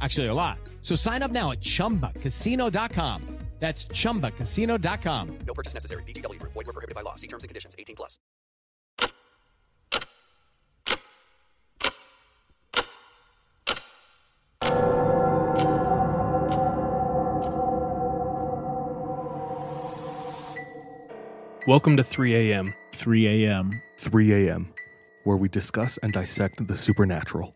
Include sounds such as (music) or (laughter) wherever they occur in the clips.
Actually, a lot. So sign up now at chumbacasino.com. That's chumbacasino.com. No purchase necessary. VGW Group. Void were prohibited by law. See terms and conditions. 18 plus. Welcome to 3 a.m. 3 a.m. 3 a.m., where we discuss and dissect the supernatural.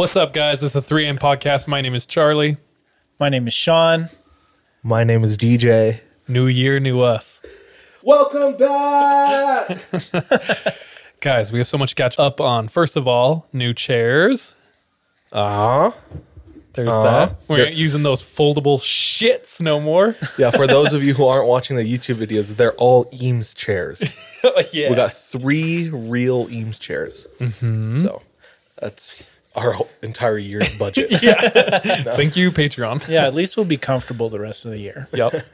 What's up, guys? This is the 3 a.m. podcast. My name is Charlie. My name is Sean. My name is DJ. New year, new us. Welcome back. (laughs) Guys, we have so much to catch up on. First of all, new chairs. Ah, There's Aw. that. We're There- not using those foldable shits no more. yeah. For (laughs) those of you who aren't watching the YouTube videos, they're all Eames chairs. (laughs) yeah. We got three real Eames chairs. So that's our whole entire year's budget. (laughs) Thank you, Patreon. Yeah, at least we'll be comfortable the rest of the year. Yep.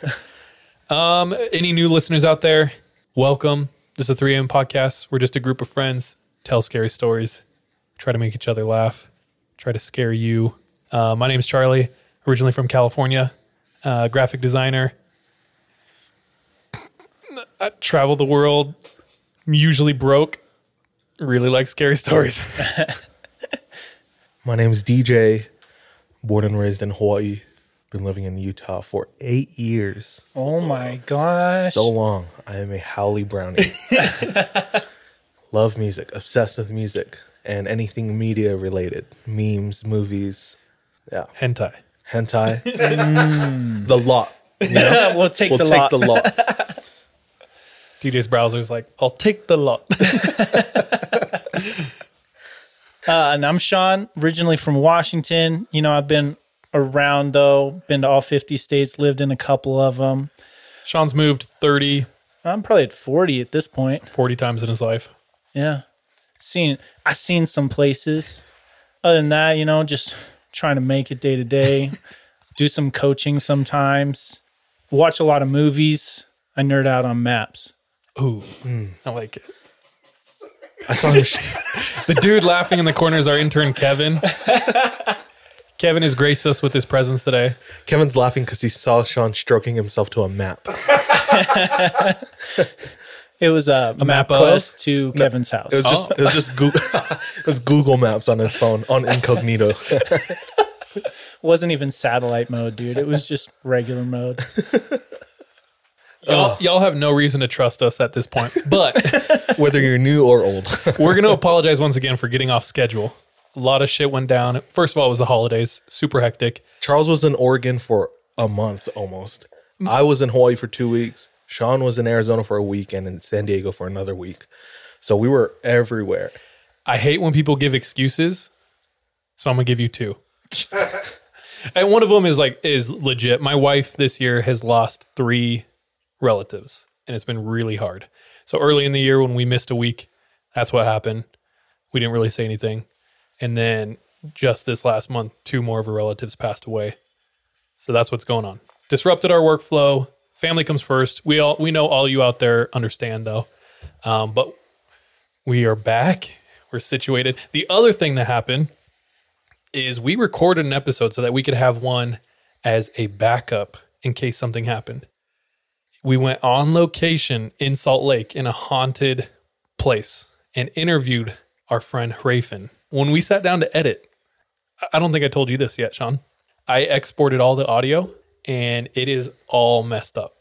(laughs) um, any new listeners out there? Welcome. This is a 3 a.m. podcast. We're just a group of friends, tell scary stories, try to make each other laugh, try to scare you. Uh, my name is Charlie, originally from California, uh, graphic designer. I travel the world, I'm usually broke, really like scary stories. (laughs) My name is DJ. Born and raised in Hawaii. Been living in Utah for eight years. Oh my gosh. So long. I am a haole Brownie. (laughs) Love music. Obsessed with music and anything media related. Memes, movies. Yeah. Hentai. hentai, (laughs) mm. the lot. you know? (laughs) we'll take we'll the take lot. the lot. DJ's browser's like, I'll take the lot. Uh, and I'm Sean, originally from Washington. You know, I've been around though, been to all 50 states, lived in a couple of them. Sean's moved 30, I'm probably at 40 at this point. 40 times in his life. Yeah. Seen I seen some places. Other than that, you know, just trying to make it day to day. Do some coaching sometimes. Watch a lot of movies. I nerd out on maps. Ooh, I like it. I saw him. sh- The dude laughing in the corner is our intern, Kevin. Kevin has graced us with his presence today. Kevin's laughing because he saw Sean stroking himself to a map. (laughs) It was a, map map of? quest to Kevin's house. It was just, it was just Google, (laughs) it was Google Maps on his phone on incognito. (laughs) wasn't even satellite mode, dude. It was just regular mode. Y'all, y'all have no reason to trust us at this point, but (laughs) Whether you're new or old, (laughs) we're going to apologize once again for getting off schedule. A lot of shit went down. First of all, it was the holidays, super hectic. Charles was in Oregon for a month almost. I was in Hawaii for two weeks. Sean was in Arizona for a week and in San Diego for another week. So we were everywhere. I hate when people give excuses, so I'm gonna give you two. (laughs) and one of them is like is legit. My wife this year has lost three relatives, and it's been really hard. So early in the year when we missed a week, that's what happened. We didn't really say anything, and then just this last month, two more of her relatives passed away. So that's what's going on. Disrupted our workflow. Family comes first. We all we know all you out there understand though, um, but we are back. We're situated. The other thing that happened is we recorded an episode so that we could have one as a backup in case something happened. We went on location in Salt Lake in a haunted place and interviewed our friend Rafen. When we sat down to edit, I- I don't think I told you this yet, Sean. I exported all the audio and it is all messed up.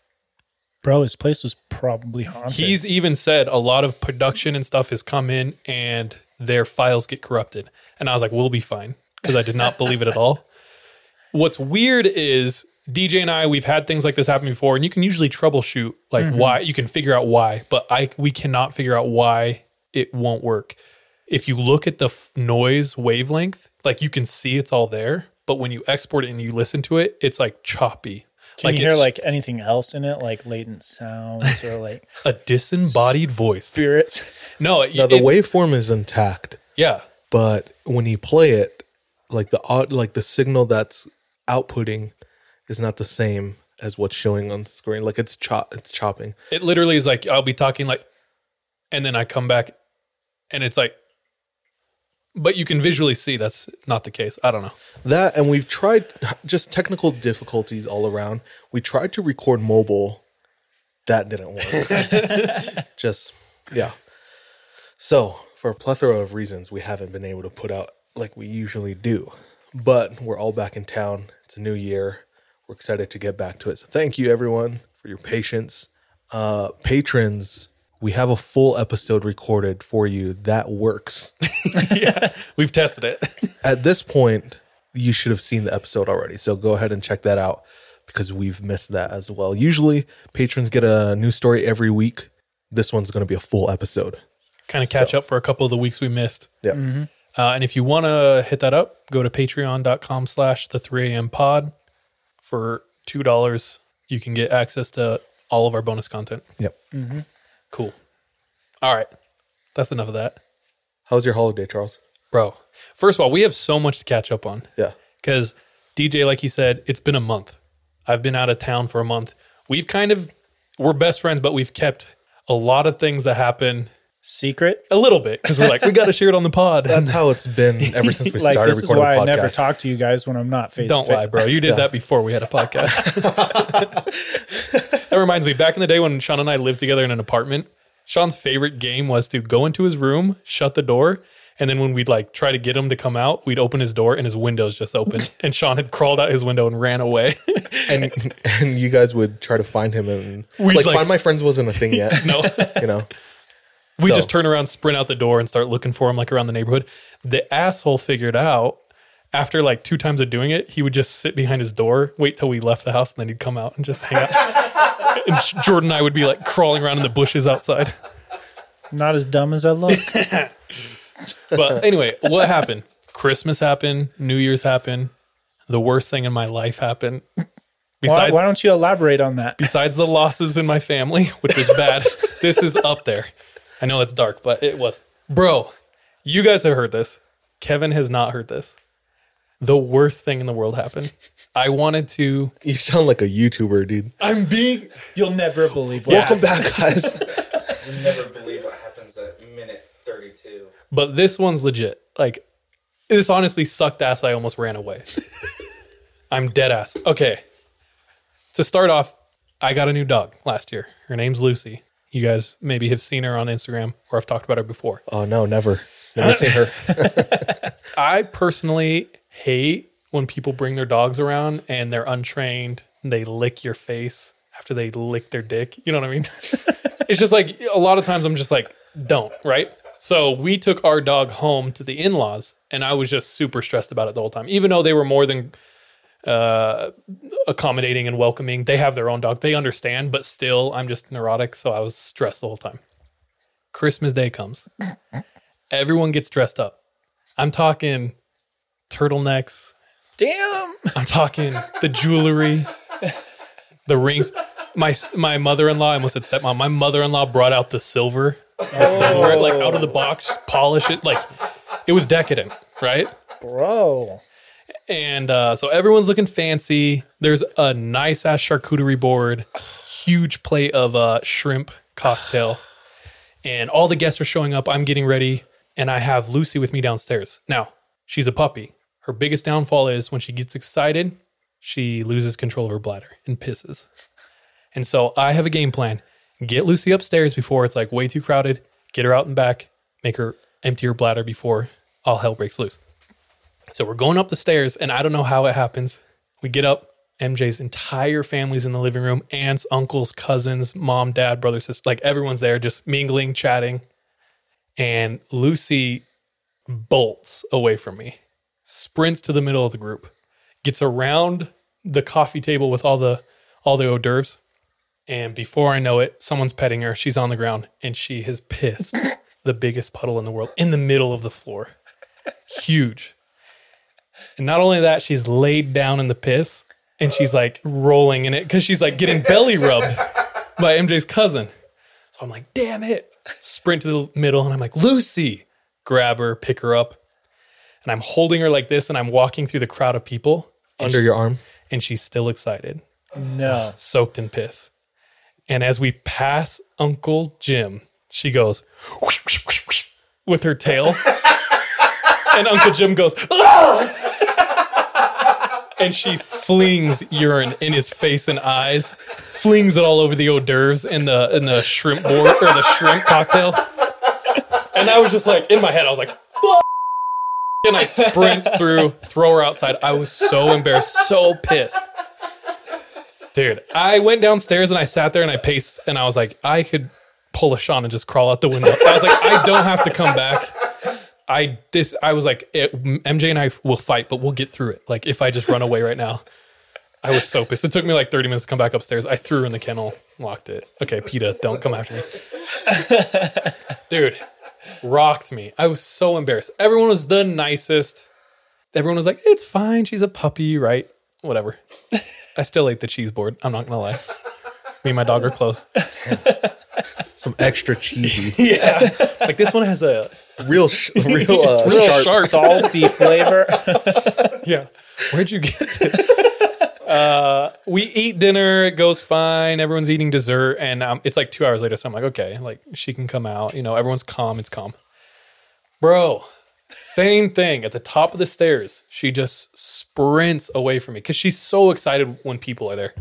Bro, his place was probably haunted. He's even said a lot of production and stuff has come in and their files get corrupted. And I was like, we'll be fine because I did not believe it at all. (laughs) What's weird is DJ and I, we've had things like this happen before, and you can usually troubleshoot like mm-hmm. why you can figure out why, but I we cannot figure out why it won't work. If you look at the f- noise wavelength, like you can see it's all there, but when you export it and you listen to it, it's like choppy. Can like you hear like anything else in it, like latent sounds or like (laughs) a disembodied voice. spirits? No, it, Now the it- waveform is intact, yeah, but when you play it, like the odd, like the signal that's outputting is not the same as what's showing on screen. Like it's chop, it's chopping. it literally is like I'll be talking like, and then I come back, and it's like, but you can visually see that's not the case. I don't know. That and we've tried just technical difficulties all around. We tried to record mobile, that didn't work. (laughs) just yeah. So for a plethora of reasons, we haven't been able to put out like we usually do. But we're all back in town. It's a new year. We're excited to get back to it. So thank you everyone for your patience. Uh patrons, we have a full episode recorded for you that works. (laughs) Yeah, we've tested it. (laughs) at this point, you should have seen the episode already. So go ahead and check that out because we've missed that as well. Usually, patrons get a new story every week. This one's going to be a full episode. kind of catch up for a couple of the weeks we missed. Yeah. Uh, and if you want to hit that up, go to patreon.com slash the 3 a.m. pod. For $2, you can get access to all of our bonus content. Yep. Mm-hmm. Cool. All right. That's enough of that. How's your holiday, Charles? Bro, first of all, we have so much to catch up on. Yeah. because DJ, like he said, it's been a month. I've been out of town for a month. We've kind of we're best friends, but we've kept a lot of things that happen Secret? a little bit because we're like we got to share it on the pod. (laughs) That's how it's been (laughs) ever since we Like started this is recording why I never talk to you guys when I'm not face Don't lie, bro. You did that before we had a podcast. (laughs) that reminds me, back in the day when Sean and I lived together in an apartment, Sean's favorite game was to go into his room, shut the door, and then when we'd like try to get him to come out, we'd open his door and his window's just open. and Sean had crawled out his window and ran away. and and you guys would try to find him and We'd, like, like- find my friends wasn't a thing yet. no. you know. We So- just turn around, sprint out the door, and start looking for him like around the neighborhood. The asshole figured out after like two times of doing it, he would just sit behind his door, wait till we left the house, and then he'd come out and just hang out. (laughs) and Jordan and I would be like crawling around in the bushes outside. Not as dumb as I look. (laughs) But anyway, what happened? Christmas happened, New Year's happened, the worst thing in my life happened. why, Besides, why don't you elaborate on that? besides the losses in my family, which was bad, (laughs) this is up there. I know it's dark, but it was. Bro, you guys have heard this. Kevin has not heard this. The worst thing in the world happened. I wanted to. You sound like a YouTuber, dude. I'm being. You'll never believe what Welcome back, guys. (laughs) You never believe what happens at minute 32. But this one's legit. Like, this honestly sucked ass. I almost ran away. (laughs) I'm dead ass. Okay. To start off, I got a new dog last year. Her name's Lucy. You guys maybe have seen her on Instagram or I've talked about her before. oh no, never. Never seen her. (laughs) I personally hate when people bring their dogs around and they're untrained. And they lick your face after they lick their dick. You know what I mean? (laughs) it's just like a lot of times I'm just like, don't, right? So we took our dog home to the in laws and I was just super stressed about it the whole time. Even though they were more than uh, accommodating and welcoming, they have their own dog. They understand, but still, I'm just neurotic. So I was stressed the whole time. Christmas Day comes. Everyone gets dressed up. I'm talking turtlenecks. Damn. I'm talking the jewelry, the rings. My my mother in law, I almost said stepmom. My mother in law brought out the silver, the silver, like out of the box, polish it, like it was decadent, right? Bro. And uh, so everyone's looking fancy. There's a nice ass charcuterie board, huge plate of uh, shrimp cocktail, and all the guests are showing up. I'm getting ready, and I have Lucy with me downstairs. Now she's a puppy. Her biggest downfall is when she gets excited, she loses control of her bladder and pisses. And so I have a game plan: get Lucy upstairs before it's like way too crowded. Get her out and back. Make her empty her bladder before all hell breaks loose. So we're going up the stairs, and I don't know how it happens. We get up. MJ's entire family's in the living room aunts, uncles, cousins, mom, dad, brother, sister. Like everyone's there, just mingling, chatting. And Lucy bolts away from me, sprints to the middle of the group, gets around the coffee table with all the all the hors d'oeuvres. And before I know it, someone's petting her. She's on the ground and she has pissed (laughs) the biggest puddle in the world in the middle of the floor. Huge. And not only that, she's laid down in the piss and she's like rolling in it because she's like getting belly rubbed by MJ's cousin. So I'm like, damn it. Sprint to the middle and I'm like, Lucy, grab her, pick her up. And I'm holding her like this and I'm walking through the crowd of people Under your arm. and she's still excited, No. soaked in piss. And as we pass Uncle Jim, she goes with her tail. And Uncle Jim goes, "Ah!" and she flings urine in his face and eyes, flings it all over the hors d'oeuvres and the and the shrimp board or the shrimp cocktail. And I was just like, in my head, I was like, "Fuck!" And I sprint through, throw her outside. I was so embarrassed, so pissed. Dude, I went downstairs and I sat there and I paced and I was like, I could pull a Sean and just crawl out the window. I was like, I don't have to come back. I this I was like, it, MJ and I will fight, but we'll get through it. Like if I just run away right now. I was so pissed. It took me like 30 minutes to come back upstairs. I threw her in the kennel, locked it. Okay, PETA, don't come after me. (laughs) Dude, rocked me. I was so embarrassed. Everyone was the nicest. Everyone was like, it's fine. She's a puppy, right? Whatever. I still ate the cheese board. I'm not going to lie. Me and my dog are close. (laughs) Some extra cheesy. (laughs) Yeah. Like this one has a, real, sh- (laughs) real, uh, real sharp. sharp. Salty flavor. (laughs) yeah. Where'd you get this? uh, we eat dinner. It goes fine. Everyone's eating dessert, and um, it's like two hours later. So I'm like, okay, like she can come out. You know, everyone's calm. It's calm, bro. Same thing at the top of the stairs. She just sprints away from me because she's so excited when people are there.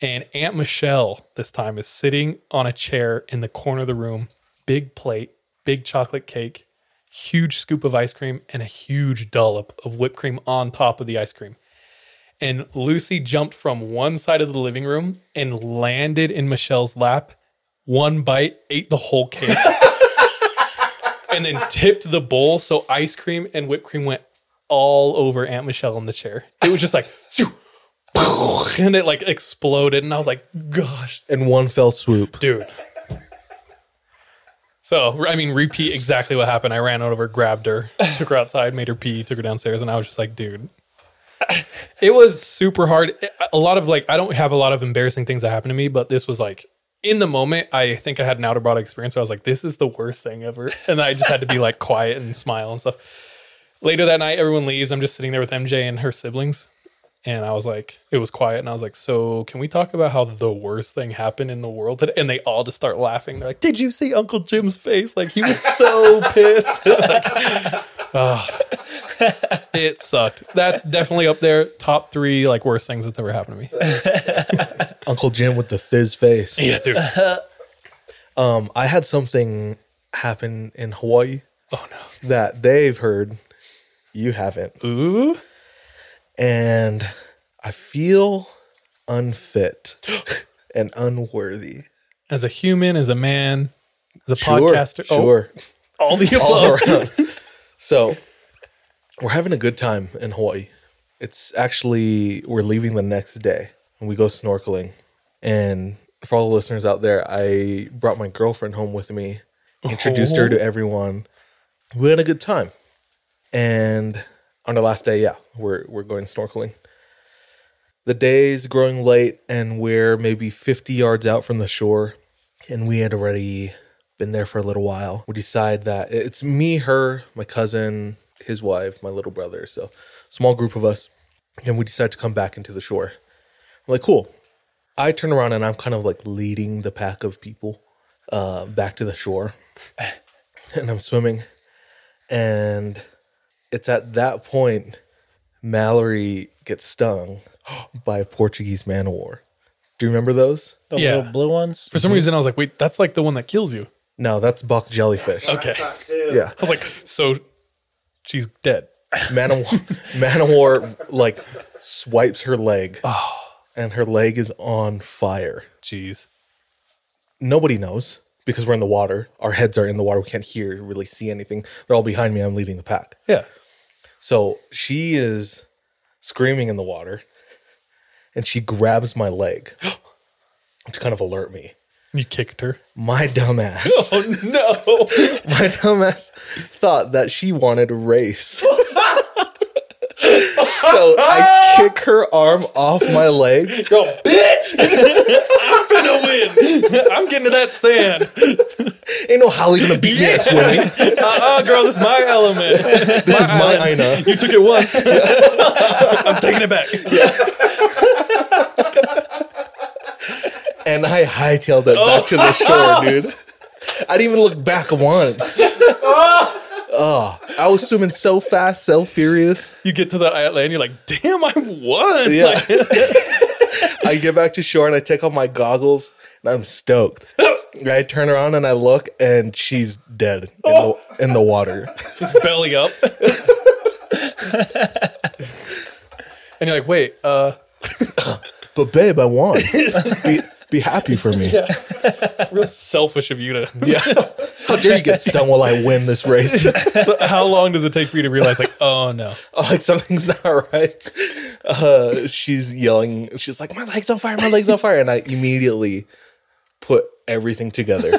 And Aunt Michelle this time is sitting on a chair in the corner of the room, big plate, big chocolate cake, huge scoop of ice cream, and a huge dollop of whipped cream on top of the ice cream. And Lucy jumped from one side of the living room and landed in Michelle's lap. One bite, ate the whole cake, (laughs) and then tipped the bowl. So ice cream and whipped cream went all over Aunt Michelle in the chair. It was just like, (laughs) and it like exploded. And I was like, gosh, in one fell swoop. dude. So, I mean, repeat exactly what happened. I ran over, grabbed her, took her outside, made her pee, took her downstairs, and I was just like, dude. It was super hard. A lot of like, I don't have a lot of embarrassing things that happened to me, but this was like, in the moment, I think I had an outer body experience. So I was like, this is the worst thing ever. And I just had to be like (laughs) quiet and smile and stuff. Later that night, everyone leaves. I'm just sitting there with MJ and her siblings. And I was like, it was quiet. And I was like, so can we talk about how the worst thing happened in the world? today?" And they all just start laughing. They're like, did you see Uncle Jim's face? Like, he was so (laughs) pissed. (laughs) like, ah. (laughs) it sucked. That's definitely up there. Top three, like, worst things that's ever happened to me. Uncle Jim with the fizz face. Yeah, dude. Um, I had something happen in Hawaii Oh, no. that they've heard. You haven't. Ooh. And I feel unfit (gasps) and unworthy. As a human, as a man, as a Sure, podcaster. Oh, Sure. all the above. all around. (laughs) so we're having a good time in Hawaii. It's actually we're leaving the next day and we go snorkeling. And for all the listeners out there, I brought my girlfriend home with me, introduced her to oh. everyone. We had a good time. And on the last day, yeah, we're we're going snorkeling. The day's growing late and we're maybe 50 yards out from the shore and we had already been there for a little while. We decide that it's me, her, my cousin, his wife, my little brother. So small group of us. And we decide to come back into the shore. We're like, cool. I turn around and I'm kind of like leading the pack of people uh, back to the shore. (laughs) and I'm swimming. And it's at that point Mallory gets stung (gasps) by a Portuguese man o' war. Do you remember those? The Yeah. little blue ones. For some mm-hmm. reason, I was like, wait, that's like the one that kills you. No, that's box jellyfish. Okay. Yeah. I was like, so she's dead. Man o' war, (laughs) Man o' war like swipes her leg, (sighs) and her leg is on fire. Jeez. Nobody knows because we're in the water. Our heads are in the water. We can't hear, really see anything. They're all behind me. I'm leading the pack. Yeah. So she is screaming in the water, and she grabs my leg (gasps) to kind of alert me. You kicked her. My dumbass. (laughs) Oh no. (laughs) my dumbass thought that she wanted to race. (laughs) so I kick her arm off my leg. Yo, bitch! I'm finna win. I'm getting to that sand. Ain't no haole gonna beat me at swimming. (laughs) Uh-uh, girl, (laughs) this is my element. This is my Ina. You took it once. (laughs) I'm taking it back. And I hightailed it back to the oh. shore, dude. I didn't even look back once. Oh, I was swimming so fast, so furious. You get to the land, you're like, damn, I won. Yeah. Like, I get back to shore and I take off my goggles and I'm stoked. (laughs) I turn around and I look and she's dead in, the, in the water. (laughs) just belly up. (laughs) and you're like, wait, uh, But babe, I won. Be, be happy for me. real selfish of you to. Yeah. How dare you get stung while I win this race? So how long does it take for you to realize, like, oh no? Oh, like something's not right. Uh, she's yelling. She's like, "My leg's on fire! My leg's on fire!" And I immediately put everything together.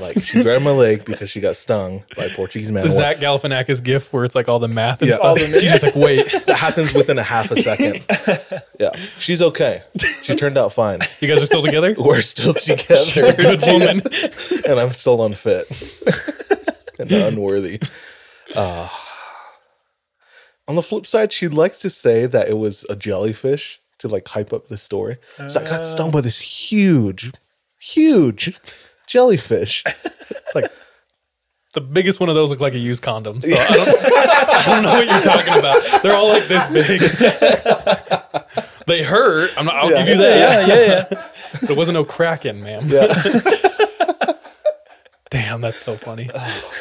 like she grabbed my leg because she got stung by a Portuguese man. The Zach Galifianakis gif where it's like all the math and Yeah. stuff. She's just like, wait, That happens within a half a second. (laughs) Yeah, she's okay. She turned out fine. you guys are still together? (laughs) We're still together. She's a good woman. (laughs) and I'm still unfit and unworthy. Uh, on the flip side, she likes to say that it was a jellyfish to like hype up the story. So I got stung by this huge, huge jellyfish. It's like (laughs) the biggest one of those look like a used condom. So I, don't, (laughs) I don't know what you're talking about. They're all like this big. (laughs) they hurt. I'm not, I'll give you that. Yeah, yeah, yeah. But it wasn't no kraken, ma'am. Yeah. Damn, that's so funny.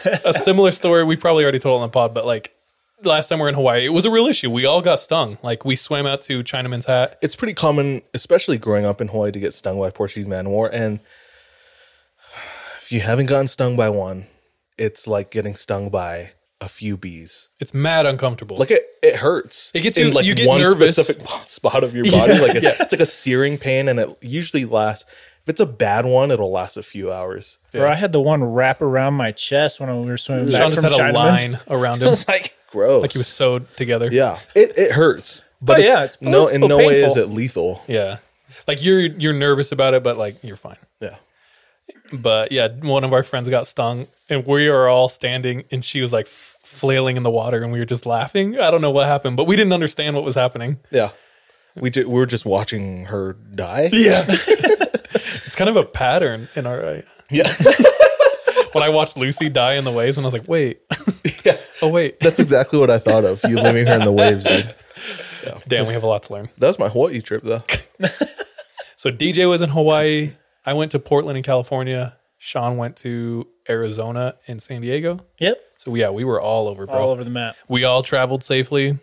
a similar story we probably already told on the pod, but like last time we were in Hawaii, it was a real issue. We all got stung. Like we swam out to Chinaman's Hat. it's pretty common, especially growing up in Hawaii, to get stung by Portuguese man of war. And if you haven't gotten stung by one, it's like getting stung by a few bees. It's mad uncomfortable. Like it, it hurts. It gets in you- like you get one nervous. specific (laughs) spot of your body. (laughs) Like it, it's like a searing pain, and it usually lasts. If it's a bad one, it'll last a few hours. Bro, I had the one wrap around my chest when we were swimming back Sean just from had a Chinaman's. line (laughs) around I him, was like, (laughs) Gross. like he was sewed together. yeah, it it hurts, oh, but Oh, yeah, it's no in possible no way is painful. it lethal. Yeah. Like you're you're nervous about it, but like you're fine. Yeah. But yeah, one of our friends got stung, and we are all standing, and she was like f- flailing in the water, and we were just laughing. I don't know what happened, but we didn't understand what was happening. Yeah. We ju- we were just watching her die. Yeah, (laughs) it's kind of a pattern in our. uh, Yeah. (laughs) When I watched Lucy die in the waves, and I was like, wait, (laughs) yeah. oh wait, That's exactly what I thought of. You leaving her in the waves, dude. (laughs) damn, we have a lot to learn. That was my Hawaii trip, though. So DJ was in Hawaii. I went to Portland in California. Sean went to Arizona and San Diego. yep, So yeah, we were all over, bro. all over the map. We all traveled safely.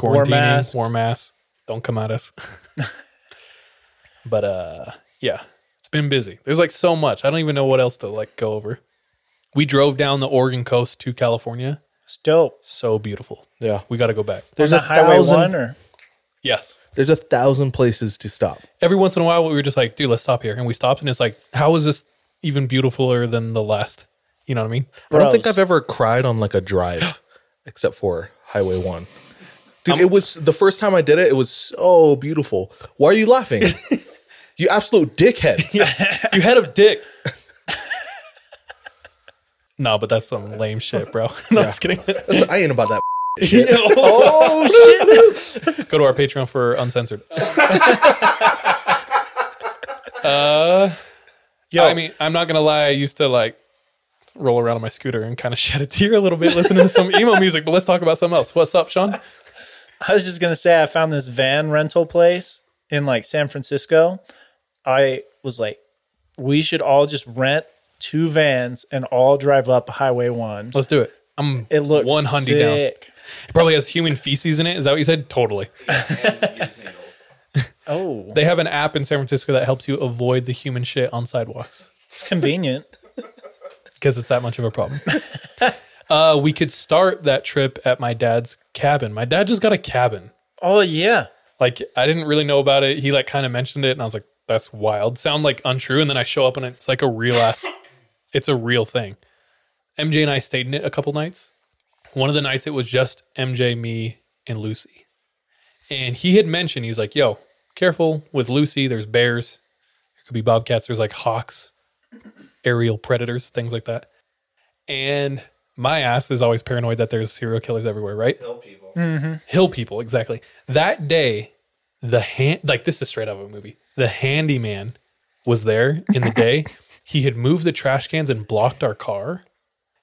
Wore Quarantining, masks. wore masks. Don't come at us. but uh yeah, it's been busy. There's like so much. I don't even know what else to like go over. We drove down the Oregon coast to California. It's dope. So beautiful. Yeah. We got to go back. There's On a highway thousand. one or Yes. There's a thousand places to stop. Every once in a while we were just like, dude, let's stop here. And we stopped and it's like, how is this even beautifuler than the last? You know what I mean? I don't think I've ever cried on like a drive, (gasps) except for Highway One. Dude, Um, it was the first time I did it. It was so beautiful. Why are you laughing? (laughs) you absolute dickhead. (laughs) You head of dick. (laughs) no, but that's some lame shit, bro. (laughs) no, I'm just kidding. That's- I ain't about that. oh shit! Go to our Patreon for uncensored. uh, Yo, I mean, I'm not gonna lie. I used to like roll around on my scooter and kind of shed a tear a little bit listening to some emo music. But let's talk about something else. What's up, Sean? I was just gonna say I found this van rental place in like San Francisco. I was like, we should all just rent two vans and all drive up Highway One. Let's do it. I'm It looks one hundred down. It probably has human feces in it. Is that what you said? Totally. (laughs) and use needles. (laughs) Oh, They have an app in San Francisco that helps you avoid the human shit on sidewalks it's convenient. (laughs) because it's that much of a problem. uh, we could start that trip at my dad's cabin. My dad just got a cabin. Oh yeah. Like I didn't really know about it. He like kind of mentioned it, and I was like, "That's wild." Sound like untrue, and then I show up and it's like a real ass. (laughs) it's a real thing. MJ and I stayed in it a couple nights. One of the nights it was just MJ, me, and Lucy. And he had mentioned he's like, "Yo, careful with Lucy. There's bears. There could be bobcats. There's like hawks, aerial predators, things like that." And my ass is always paranoid that there's serial killers everywhere, right? Hill people. Mm-hmm. hill people exactly that day the hand like this is straight out of a movie. The handyman was there in the day. (laughs) He had moved the trash cans and blocked our car.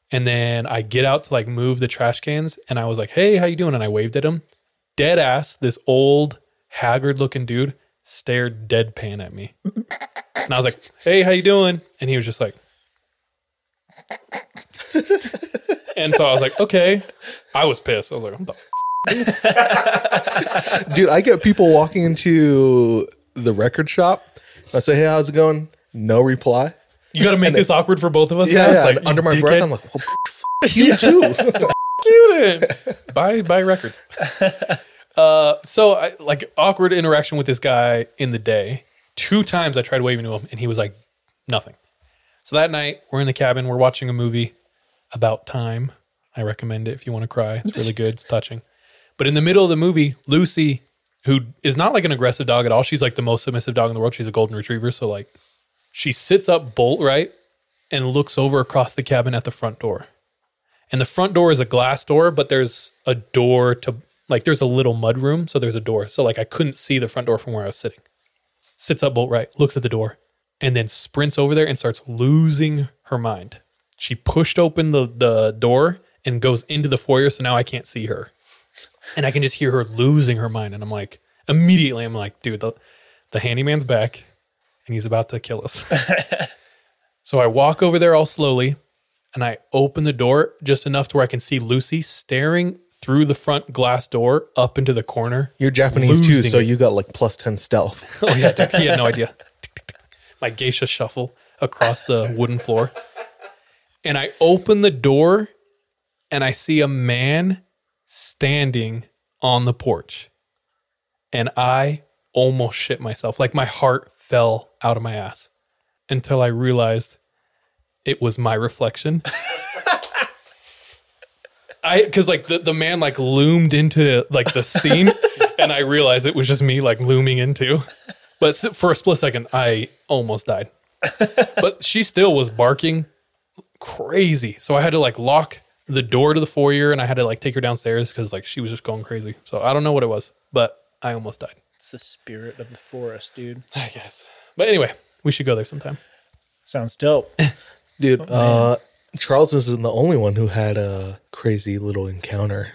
And then i get out to like move the trash cans and i was like hey how you doing? And i waved at him. Dead ass this old haggard looking dude stared deadpan at me. And i was like hey how you doing? And he was just like (laughs) and so i was like okay. I was pissed. I was like what the (laughs) Dude, I get people walking into the record shop. I say, "Hey, how's it going?" No reply. You got to make this awkward for both of us. Yeah, now? yeah. It's like under my breath. I'm like, "Well, f- (laughs) you too." (laughs) you then. buy buy records. Uh, so I like awkward interaction with this guy in the day. Two times I tried waving to him, and he was like, nothing. So that night we're in the cabin. We're watching a movie about time. I recommend it if you want to cry. It's really good. It's touching. But in the middle of the movie, Lucy, who is not like an aggressive dog at all, she's like the most submissive dog in the world. She's a golden retriever. So like, she sits up bolt right and looks over across the cabin at the front door. And the front door is a glass door, but there's a door to like there's a little mud room, so there's a door. So like I couldn't see the front door from where I was sitting. Sits up bolt right, looks at the door, and then sprints over there and starts losing her mind. She pushed open the the door and goes into the foyer, so now I can't see her. And I can just hear her losing her mind. And I'm like, immediately I'm like, dude, the, the handyman's back and he's about to kill us. (laughs) (laughs) so I walk over there all slowly and I open the door just enough to where I can see Lucy staring through the front glass door up into the corner. You're Japanese too, so it. you got like plus ten stealth. (laughs) Oh yeah, dude, he had no idea. My geisha shuffle across the wooden floor. And I open the door and I see a man standing on the porch. And I almost shit myself. Like my heart fell out of my ass until I realized it was my reflection. (laughs) I because like the, the man like loomed into like the scene (laughs) and I realized it was just me like looming into. But for a split second, I almost died. (laughs) But she still was barking crazy. So I had to like lock the door to the foyer and I had to like take her downstairs because like she was just going crazy. So I don't know what it was, but I almost died. It's the spirit of the forest, dude. I guess. But anyway, we should go there sometime. Sounds dope. (laughs) Dude, uh, Charles isn't the only one who had a crazy little encounter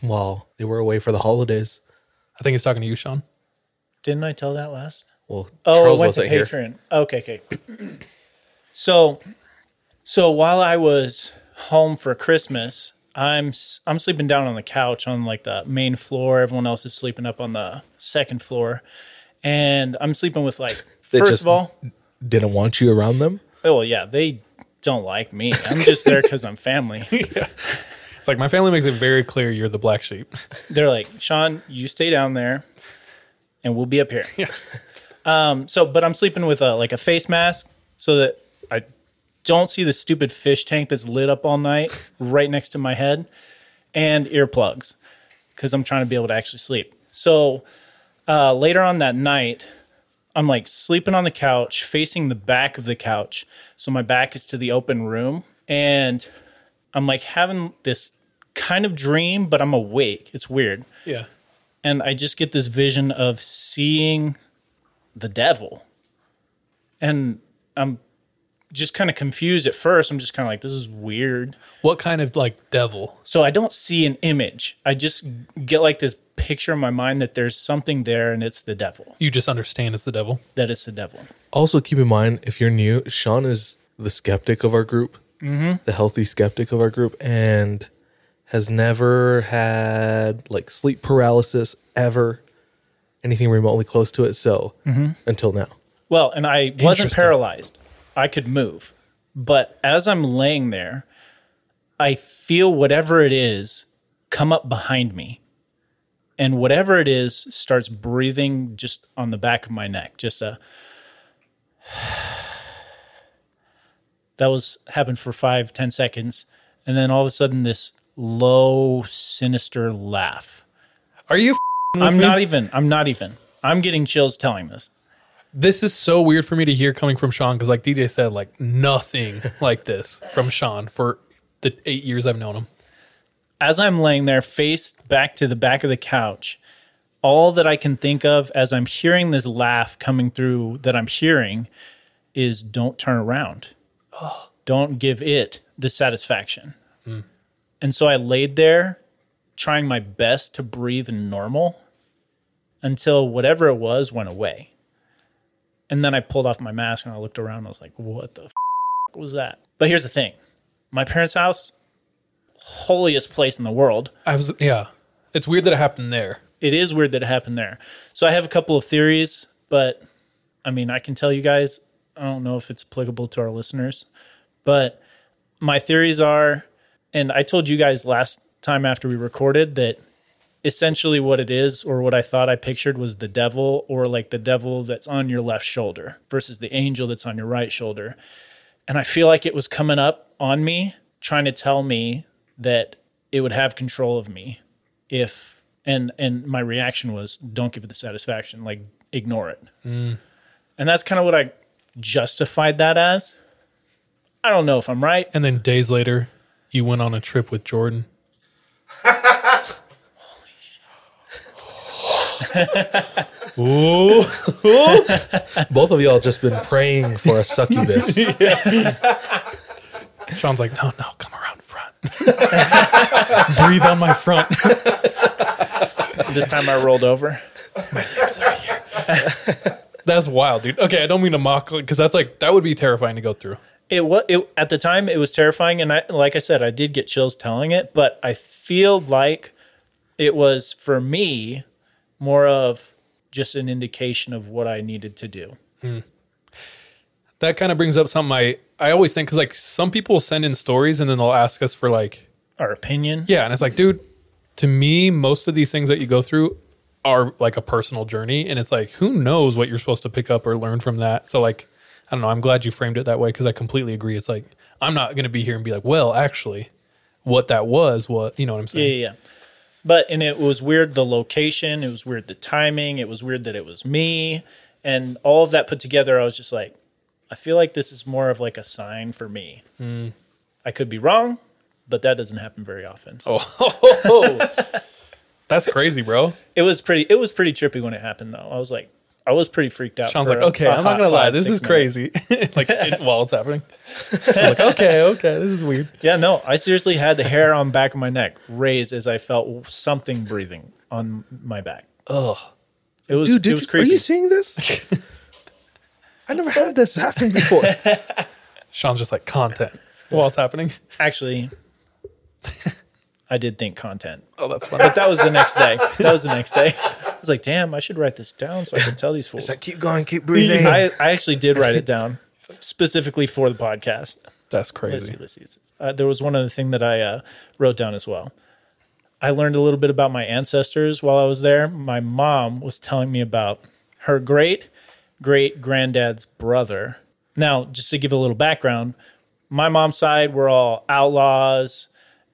while they were away for the holidays. I think he's talking to you, Sean. Didn't I tell that last? Well, Oh, Charles I went to wasn't here. Patreon. Okay, okay. (clears throat) so, so while I was home for Christmas, I'm s- I'm sleeping down on the couch on like the main floor. Everyone else is sleeping up on the second floor, and I'm sleeping with like (laughs) They first just- of all, Didn't want you around them. oh yeah, they don't like me. I'm just there because I'm family. (laughs) It's like my family makes it very clear you're the black sheep. (laughs) They're like, Sean, you stay down there, and we'll be up here. Yeah. Um. So, but I'm sleeping with a like a face mask so that I don't see the stupid fish tank that's lit up all night (laughs) right next to my head, and earplugs because I'm trying to be able to actually sleep. So, uh, later on that night, I'm like sleeping on the couch, facing the back of the couch, so my back is to the open room, and I'm like having this kind of dream, but I'm awake. It's weird Yeah. and I just get this vision of seeing the devil. And I'm just kind of confused at first. I'm just kind of like, this is weird. What kind of like devil? So I don't see an image. I just get like this picture in my mind that there's something there and it's the devil, You just understand it's the devil. that it's the devil. Also, keep in mind if you're new, Sean is the skeptic of our group, mm-hmm. the healthy skeptic of our group, and has never had like sleep paralysis ever, anything remotely close to it. So until now, Well, and I wasn't paralyzed. I could move. But as I'm laying there, I feel whatever it is come up behind me. And whatever it is starts breathing just on the back of my neck. Just a (sighs) that was happened for five, ten seconds. And then all of a sudden this low, sinister laugh. Are you? with I'm me? not even. I'm not even. I'm getting chills telling this. This is so weird for me to hear coming from Sean because, like DJ said, like nothing (laughs) like this from Sean for the eight years I've known him. as I'm laying there, face back to the back of the couch, all that I can think of as I'm hearing this laugh coming through that I'm hearing is don't turn around. Don't give it the satisfaction. Hmm. And so I laid there trying my best to breathe normal until whatever it was went away. And then I pulled off my mask and I looked around. And I was like, what the f- was that? But here's the thing my parents' house, holiest place in the world. I was, yeah. It's weird that it happened there. It is weird that it happened there. So I have a couple of theories, but I mean, I can tell you guys, I don't know if it's applicable to our listeners, but my theories are, and I told you guys last time after we recorded that essentially what it is, or what I thought I pictured was the devil, or like the devil that's on your left shoulder versus the angel that's on your right shoulder. And I feel like it was coming up on me, trying to tell me that it would have control of me if and and my reaction was don't give it the satisfaction like ignore it mm. and that's kind of what i justified that as i don't know if i'm right And then days later, you went on a trip with Jordan. (laughs) (laughs) Ooh. both of y'all just been praying for a succubus. (laughs) Sean's like, no, no, come around front. (laughs) Breathe on my front. this time i rolled over My lips are here. That's wild, dude. Okay, I don't mean to mock because that's like that would be terrifying to go through. it was it, at the time it was terrifying and i like i said i did get chills telling it but i feel like it was for me more of just an indication of what i needed to do hmm. That kind of brings up something I I always think because like some people send in stories and then they'll ask us for like our opinion yeah, and it's like, dude, to me, most of these things that you go through are like a personal journey, and it's like who knows what you're supposed to pick up or learn from that. So like, I don't know. I'm glad you framed it that way because I completely agree. It's like I'm not going to be here and be like, well, actually, what that was, what you know what I'm Yeah, saying? yeah, yeah. But and it was weird the location, it was weird the timing, it was weird that it was me, and all of that put together, I was just like, I feel like this is more of like a sign for me. I could be wrong, but that doesn't happen very often. So Oh, (laughs) that's crazy, bro. it was pretty. It was pretty trippy when it happened, though. I was like, I was pretty freaked out. Sean's like, okay, I'm not gonna lie, this is crazy. (laughs) like it, while it's happening, (laughs) I'm like, okay, okay, this is weird. Yeah, no, I seriously had the hair on back of my neck raised as I felt something breathing on my back. Ugh. It was Dude, it was you, are you seeing this? (laughs) I never had this happen before. Sean's just like content while it's happening. Actually, I did think content. Oh, that's funny. But that was the next day. That was the next day. I was like, damn, I should write this down so I can tell these (laughs) fools. It's like, keep going, keep breathing. I, I actually did write it (laughs) down specifically for the podcast. That's Let's crazy. see, let's see. let's see. Uh, there was one other thing that I uh, wrote down as well. I learned a little bit about my ancestors while I was there. My mom was telling me about her great great granddad's brother. Now, just to give a little background, my mom's side, we're all outlaws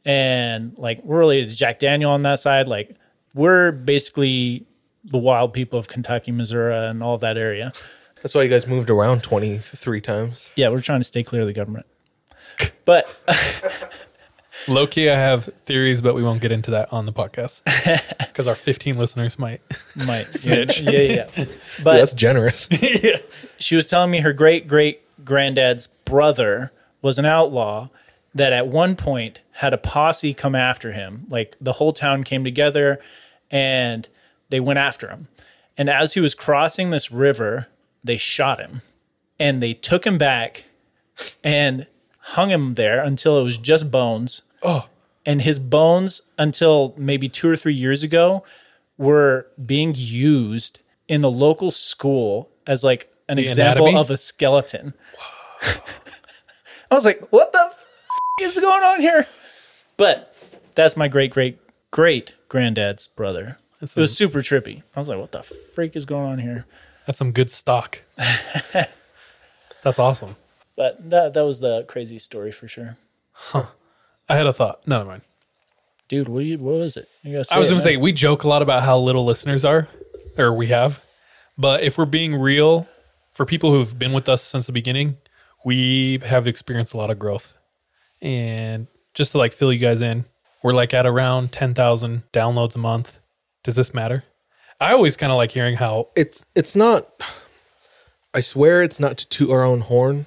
and like we're related to Jack Daniel on that side. Like we're basically the wild people of Kentucky, Missouri, and all that area. That's why you guys moved around 23 times. Yeah, we're trying to stay clear of the government. But (laughs) Low key, I have theories, but we won't get into that on the podcast (laughs) because our 15 listeners might. (laughs) might snitch. Yeah, yeah. yeah. Dude, But that's generous. she was telling me her great great granddad's brother was an outlaw that at one point had a posse come after him. Like the whole town came together and they went after him. And as he was crossing this river, they shot him and they took him back and hung him there until it was just bones. Oh, and his bones until maybe two or three years ago were being used in the local school as like an The example anatomy? of a skeleton. (laughs) I was like, what the f- is going on here? But that's my great great great granddad's brother. It was super trippy. I was like, what the freak is going on here? That's some good stock. (laughs) That's awesome. But that that was the crazy story for sure. Huh. I had a thought. Never mind. Dude, what do you what was it? You gotta I was it, going to man. say, we joke a lot about how little listeners are, or we have. But if we're being real, for people who've been with us since the beginning, we have experienced a lot of growth. And just to like fill you guys in, we're like at around 10,000 downloads a month. Does this matter? I always kind of like hearing how It's it's not. I swear it's not to toot our own horn,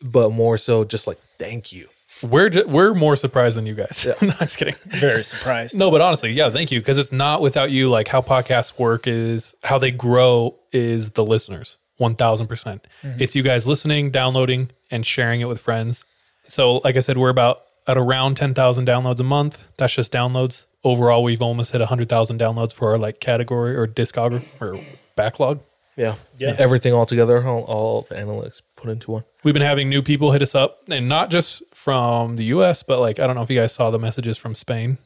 but more so just like thank you. we're ju- we're more surprised than you guys. (laughs) no, I'm just kidding. (laughs) very surprised. No, but honestly, yeah, thank you because it's not without you. Like how podcasts work is how they grow is the listeners. One thousand percent. percent. It's you guys listening, downloading, and sharing it with friends. So, like I said, we're about at around ten thousand downloads a month. That's just downloads. Overall, we've almost hit hundred thousand downloads for our like category or discography or backlog. Yeah, Yeah. Everything all together, all, all the analytics put into one. We've been having new people hit us up, and not just from the U.S., but like I don't know if you guys saw the messages from Spain.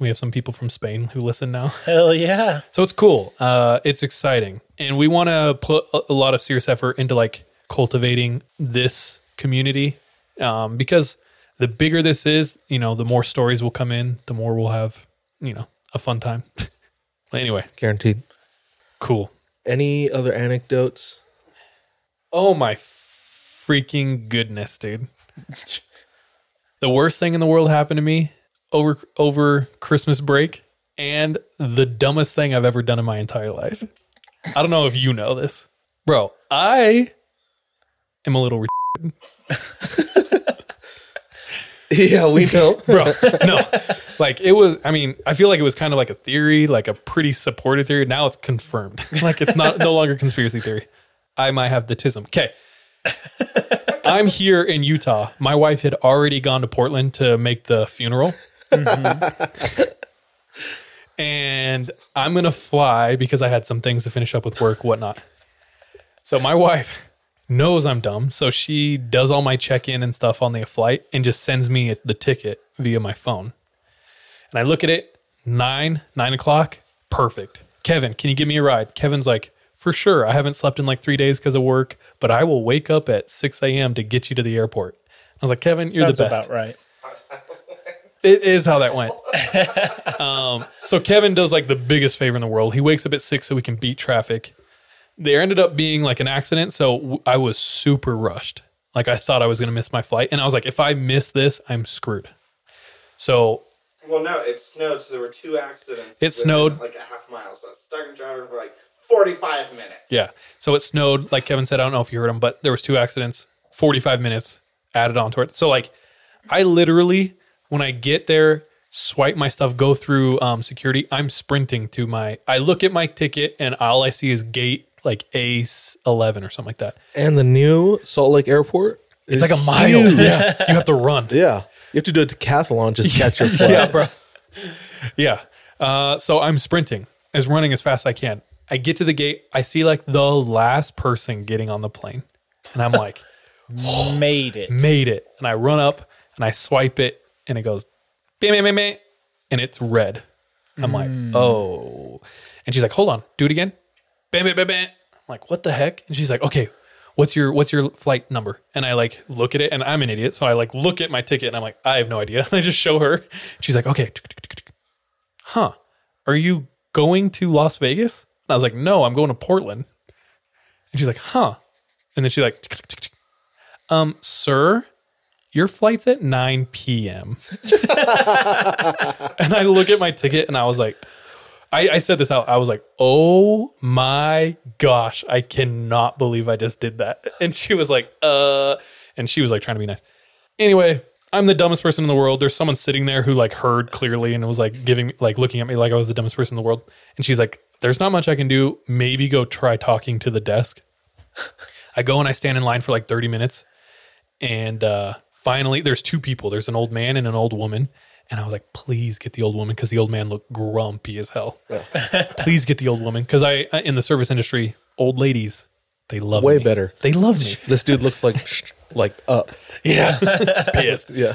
We have some people from Spain who listen now. (laughs) Hell yeah. So it's cool. Uh, it's exciting, and we want to put a, a lot of serious effort into like cultivating this community um, because the bigger this is, you know, the more stories will come in, the more we'll have, you know, a fun time. (laughs) anyway, Guaranteed. cool. Any other anecdotes? Oh my freaking goodness, dude! (laughs) the worst thing in the world happened to me over over Christmas break, and the dumbest thing I've ever done in my entire life. I don't know if you know this, bro. I am a little (laughs) yeah, we know. bro. No, like it was. I mean, I feel like it was kind of like a theory, like a pretty supported theory. Now it's confirmed. (laughs) like it's not no longer conspiracy theory. I might have the tism. Okay. (laughs) I'm here in Utah. My wife had already gone to Portland to make the funeral. Mm-hmm. and I'm going to fly because I had some things to finish up with work, whatnot. So my wife knows I'm dumb. So she does all my check in and stuff on the flight and just sends me the ticket via my phone. And I look at it, nine, nine o'clock, perfect. Kevin, can you give me a ride? Kevin's like, for sure. I haven't slept in like three days because of work, but I will wake up at 6 a.m. to get you to the airport. I was like, Kevin, you're Sounds the best. about right. It is how that went. (laughs) um, so Kevin does like the biggest favor in the world. He wakes up at six so we can beat traffic. There ended up being like an accident, so w- I was super rushed. Like I thought I was going to miss my flight, and I was like, if I miss this, I'm screwed. So Well, no, it snowed, so there were two accidents. It snowed. like a half mile. So I was stuck in traffic for like 45 minutes. yeah, so it snowed. Like Kevin said, I don't know if you heard him, but there was two accidents. Forty five minutes added on to it. So like, I literally when I get there, swipe my stuff, go through um, security. I'm sprinting to my. I look at my ticket, and all I see is gate like A eleven or something like that. And the new Salt Lake Airport. It's like a mile. Yeah, (laughs) you have to run. Yeah, you have to do a decathlon just to catch your (laughs) flight. yeah, bro. Yeah. Uh, so I'm sprinting, as running as fast as I can. I get to the gate. I see like the last person getting on the plane, and I'm like, (laughs) Made it. made it. And I run up and I swipe it, and it goes, bam, bam, bam, bam, and it's red. I'm like, oh. And she's like, hold on, do it again. Bam, bam, bam, bam. I'm like, what the heck? And she's like, okay, what's your what's your flight number? And I like look at it, and I'm an idiot, so I like look at my ticket, and I'm like, I have no idea. And (laughs) I just show her. She's like, okay, huh? Are you going to Las Vegas? And I was like, no, I'm going to Portland. And she's like, huh? And then she's like, um, sir, your flight's at 9 p.m. (laughs) and I look at my ticket and I was like, I, I said this out. I was like, oh my gosh, I cannot believe I just did that. (laughs) And she was like, uh, and she was like trying to be nice. Anyway, I'm the dumbest person in the world. There's someone sitting there who like heard clearly and was like giving, like looking at me like I was the dumbest person in the world. And she's like, there's not much I can do. Maybe go try talking to the desk. I go and I stand in line for like 30 minutes. And uh, finally, there's two people. There's an old man and an old woman. And I was like, please get the old woman because the old man looked grumpy as hell. (laughs) please get the old woman because I in the service industry, old ladies they love Way me. better. They love me. This dude looks like (laughs) like up. yeah, (laughs) pissed. Yeah.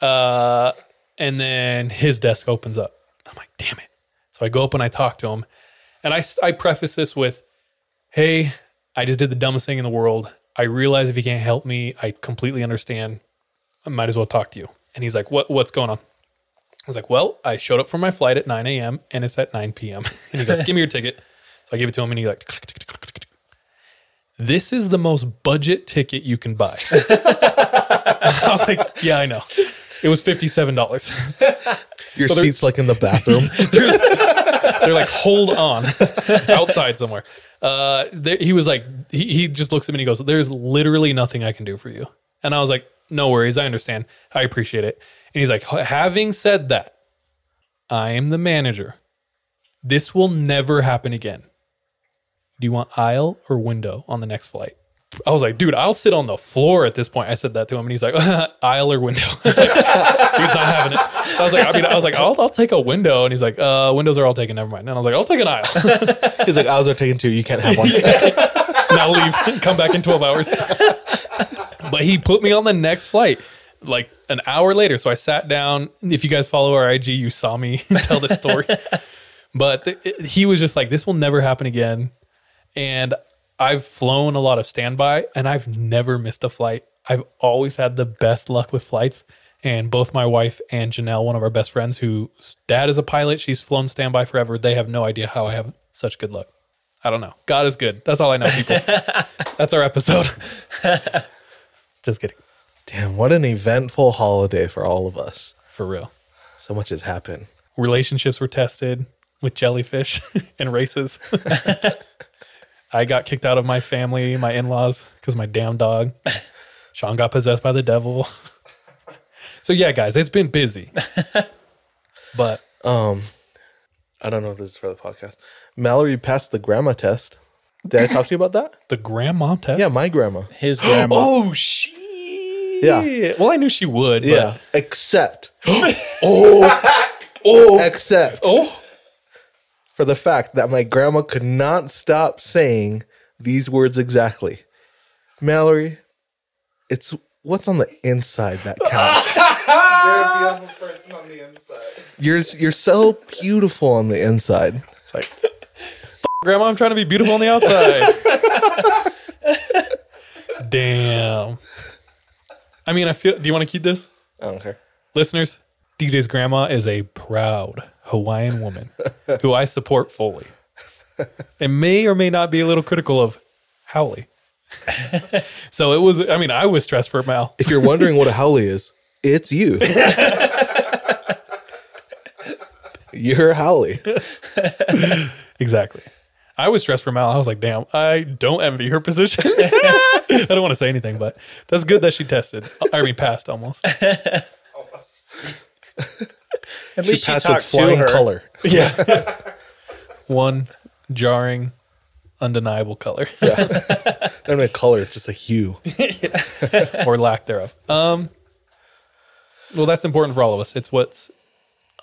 Uh, and then his desk opens up. I'm like, damn it. So I go up and I talk to him. And I, I preface this with, hey, I just did the dumbest thing in the world. I realize if you can't help me, I completely understand. I might as well talk to you. And he's like, what, what's going on? I was like, well, I showed up for my flight at 9 a.m. and it's at 9 p.m. (laughs) And he goes, give me your ticket. So I gave it to him and he like, this is the most budget ticket you can buy. (laughs) I was like, yeah, I know. It was $57. (laughs) Your So seat's like in the bathroom. They're like, hold on, outside somewhere. Uh, there, he was like, he, he just looks at me and he goes, "There's literally nothing I can do for you." And I was like, "No worries, I understand. I appreciate it." And he's like, "Having said that, I am the manager. This will never happen again. Do you want aisle or window on the next flight?" I was like, dude, I'll sit on the floor at this point. I said that to him, and he's like, (laughs) aisle or window. (laughs) he's not having it. I was like, I mean, I was like, I'll, I'll take a window, and he's like, uh, windows are all taken. Never mind. And I was like, I'll take an aisle. (laughs) He's like, ours are taken too. You can't have one. now leave. Come back in twelve hours. But he put me on the next flight. Like an hour later, so I sat down. If you guys follow our IG, you saw me (laughs) tell the story. but th- it- he was just like, "This will never happen again." And I've flown a lot of standby and I've never missed a flight. I've always had the best luck with flights. And both my wife and Janelle, one of our best friends, whose dad is a pilot, she's flown standby forever. They have no idea how I have such good luck. I don't know. God is good. That's all I know, people. (laughs) That's our episode. (laughs) Just kidding. Damn, what an eventful holiday for all of us. For real. So much has happened. Relationships were tested with jellyfish (laughs) and races. (laughs) I got kicked out of my family, my in laws, because my damn dog. Sean got possessed by the devil. (laughs) so, yeah, guys, it's been busy. But Um, I don't know if this is for the podcast. Mallory passed the grandma test. Did I talk to you about that? the grandma test? Yeah, my grandma. His grandma. (gasps) Oh, she. Yeah. Well, I knew she would. But Yeah, except (gasps) oh, (laughs) oh, except Oh, for the fact that my grandma could not stop saying these words exactly. Mallory, it's what's on the inside that (laughs) counts. (laughs) You're a beautiful person on the inside. you're you're so beautiful on the inside. It's like, Grandma, I'm trying to be beautiful on the outside. (laughs) Damn. I mean, I feel. Do you want to keep this, I don't care. listeners? DJ's grandma is a proud Hawaiian woman (laughs) who I support fully, and may or may not be a little critical of haole. (laughs) so it was. I mean, I was stressed for Mal. If you're wondering what a haole is, it's you. you're haole. Exactly. I was stressed for Mal. I was like, damn, I don't envy her position. (laughs) I don't want to say anything, but that's good that she tested. I mean, passed almost. (laughs) At She least she passed with talked to flying her. color. Yeah. (laughs) One jarring, undeniable color Not even a color, it's just a hue. or lack thereof. Um, well, that's important for all of us. It's what's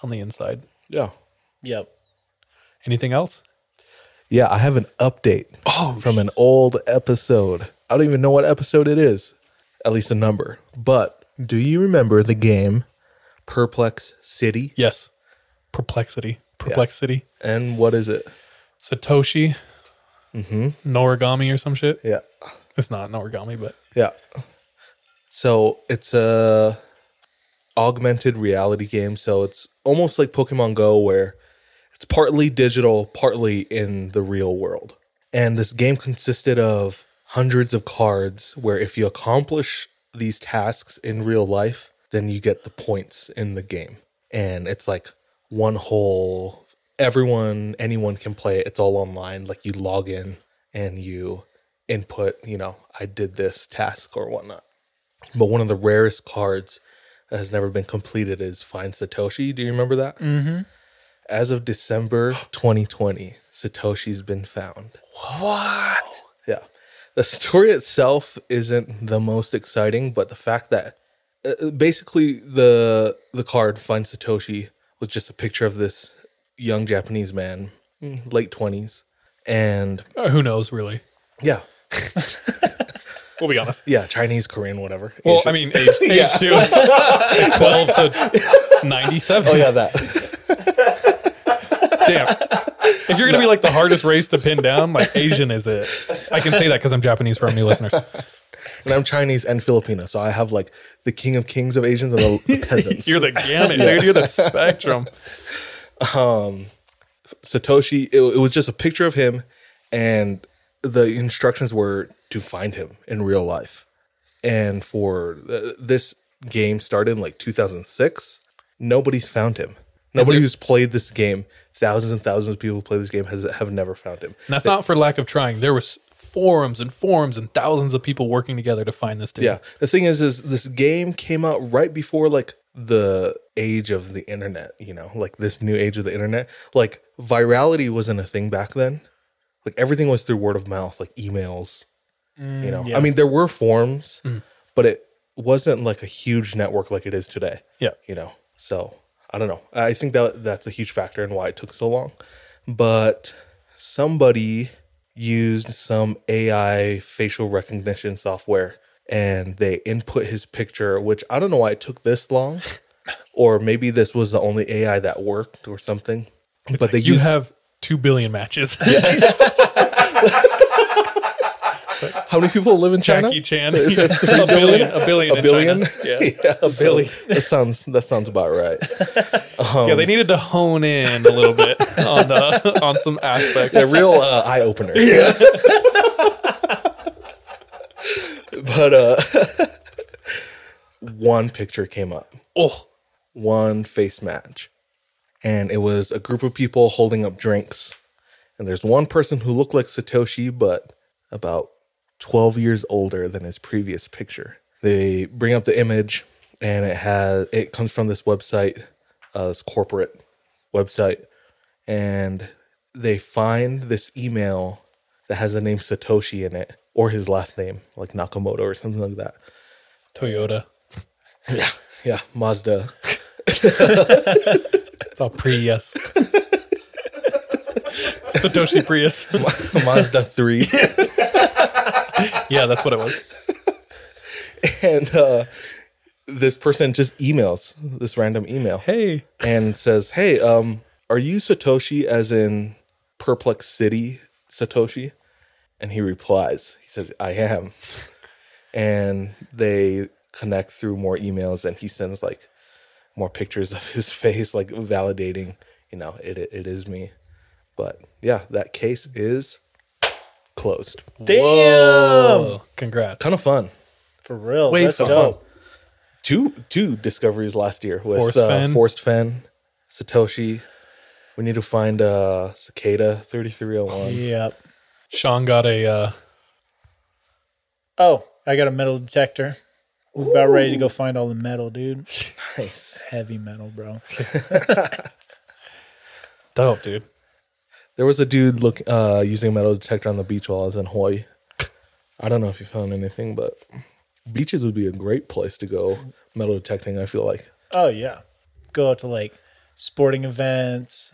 on the inside. Yeah. Yep. Anything else? Yeah, I have an update from an old episode. I don't even know what episode it is, at least a number. But do you remember the game Perplex City? Yes. Perplexity. Perplexity. And what is it? Satoshi. Mm-hmm. Norigami or some shit. Yeah. It's not Norigami, but Yeah. So it's a augmented reality game. So it's almost like Pokemon Go where it's partly digital, partly in the real world. And this game consisted of hundreds of cards where if you accomplish these tasks in real life, then you get the points in the game. And it's like one whole everyone anyone can play it. It's all online. Like you log in and you input, you know, I did this task or whatnot. But one of the rarest cards that has never been completed is Find Satoshi. Do you remember that? Mm-hmm. As of December 2020, Satoshi's been found. What? Yeah. The story itself isn't the most exciting, but the fact that uh, basically the the card find Satoshi was just a picture of this young Japanese man, mm, late twenties, and Uh, who knows, really? yeah, (laughs) We'll be honest. yeah, Chinese, Korean, whatever. Well, Asian. I mean, age, (laughs) age too. (laughs) 12 to 97. oh yeah, that. Damn. If you're going to be like the hardest race to pin down, like Asian is it. I can say that because I'm Japanese for our new listeners. (laughs) and I'm Chinese and Filipino, so I have like the king of kings of Asians and the, the (laughs) peasants. You're the gamut, dude. You're the spectrum. (laughs) Um, Satoshi. It, it was just a picture of him, and the instructions were to find him in real life. And for uh, this game started in like 2006, nobody's found him. Nobody who's played this game, thousands and thousands of people who play this game, has have never found him. And that's not for lack of trying. There was forums and forums and thousands of people working together to find this dude. Yeah. The thing is, is this game came out right before like the age of the internet, you know, like this new age of the internet. Like virality wasn't a thing back then. Like everything was through word of mouth, like emails. you mm, know, I mean, there were forums, mm. but it wasn't like a huge network like it is today. Yeah. You know, so I don't know. I think that that's a huge factor in why it took so long. But somebody used some AI facial recognition software and they input his picture, which I don't know why it took this long, (laughs) or maybe this was the only AI that worked or something. but Like, they you used, have two billion matches. (laughs) (laughs) how many people live in China? Jackie Chan. (laughs) a billion. A billion. A billion? China. Yeah. (laughs) a billion. (laughs) that sounds that sounds about right. yeah, they needed to hone in a little bit on uh, on some aspects. A real uh, eye opener. Yeah. but uh, one picture came up. Oh, one face match. And it was a group of people holding up drinks. And there's one person who looked like Satoshi, but about 12 years older than his previous picture. They bring up the image, and it has it comes from this website, uh, this corporate website, and they find this email that has the name Satoshi in it, or his last name, like Nakamoto or something like that. Toyota. (laughs) Yeah, yeah, Mazda. It's all Prius. (laughs) Satoshi Prius. Mazda 3. (laughs) (laughs) yeah, that's what it was. (laughs) and uh, this person just emails this random email Hey, and says, "Hey, um, are you Satoshi as in Perplex City Satoshi?" And he replies, he says, "I am." And they connect through more emails, and he sends like more pictures of his (laughs) face, like validating, you know, it it is me. But yeah, that case is closed. Damn. oh, congrats. Ton of fun. For real. Way That's fun. dope. two two discoveries last year with Forrest uh, Fenn. Forrest Fenn, Satoshi. We need to find uh, Cicada thirty three oh one. Yep. Sean got a uh, Oh, I got a metal detector. We're about ready to go find all the metal, dude. Nice. Heavy metal, bro. (laughs) dope, dude. There was a dude look uh, using a metal detector on the beach while I was in Hawaii. I don't know if you found anything, but beaches would be a great place to go metal detecting. I feel like Oh yeah. Go out to like sporting events,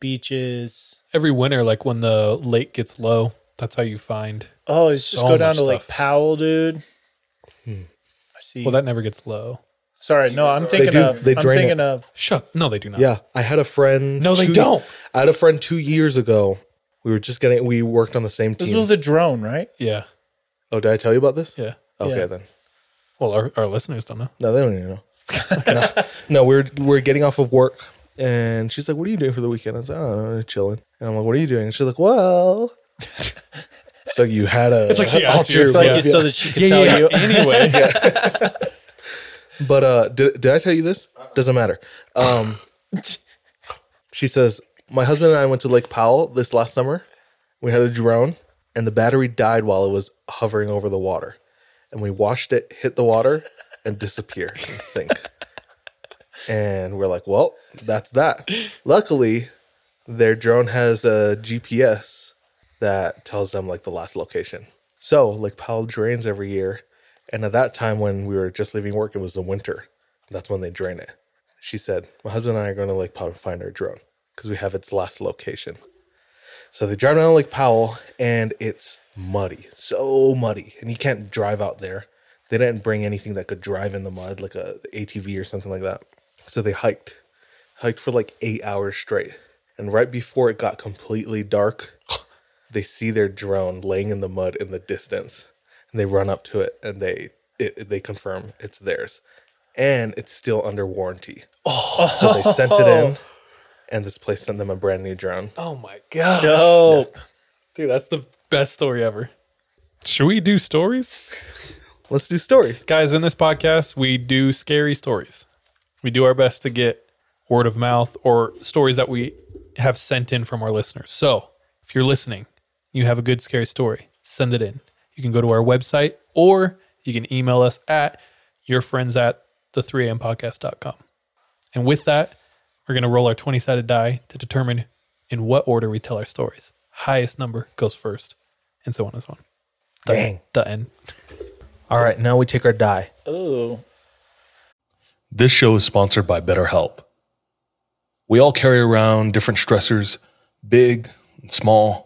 beaches. Every winter, like when the lake gets low, that's how you find. Oh, it's just go down much to Lake stuff. Powell, dude. I see. Well, that never gets low. Sorry, no, I'm thinking do- of. they I'm drain thinking it. of. Shut. No, they do not. yeah, I had a friend. No, they two- don't. I had a friend two years ago. We were just getting. We worked on the same team. This was a drone, right? Yeah. oh, did I tell you about this? Yeah. Okay, Yeah. then. Well, our, our listeners don't know. No, they don't even know. (laughs) no, no, we're we're getting off of work, and she's like, "What are you doing for the weekend?" I was like, "Oh, chilling." And I'm like, "What are you doing?" And she's like, "Well." (laughs) so you had a. It's like she asked you. It's like Yeah. you- so that she could Yeah, tell yeah, you. Anyway, (laughs) But uh, did did I tell you this? Doesn't matter. Um, (laughs) she says my husband and I went to Lake Powell this last summer. We had a drone, and the battery died while it was hovering over the water, and we watched it hit the water and disappear and sink. (laughs) And we're like, well, that's that. Luckily, their drone has a GPS that tells them like the last location. So Lake Powell drains every year, And at that time, when we were just leaving work, it was the winter. That's when they drain it. She said, My husband and I are going to Lake Powell to find our drone because we have its last location. So they drive down Lake Powell and it's muddy, so muddy. And you can't drive out there. They didn't bring anything that could drive in the mud, like a ATV or something like that. So they hiked, hiked for like eight hours straight. And right before it got completely dark, they see their drone laying in the mud in the distance. And they run up to it and they it, they confirm it's theirs. And it's still under warranty. Oh. So they sent it in and this place sent them a brand new drone. Oh my god, Dope. dude, that's the best story ever. Should we do stories, Let's do stories. guys? In this podcast, we do scary stories. We do our best to get word of mouth or stories that we have sent in from our listeners. So, if you're listening, you have a good scary story, send it in. You can go to our website or you can email us at your friends at the 3am podcast.com. And with that, we're going to roll our 20 sided die to determine in what order we tell our stories. Highest number goes first, and so on and so on. The, Dang. The end. (laughs) All right, now we take our die. Oh, This show is sponsored by BetterHelp. We all carry around different stressors, big and small.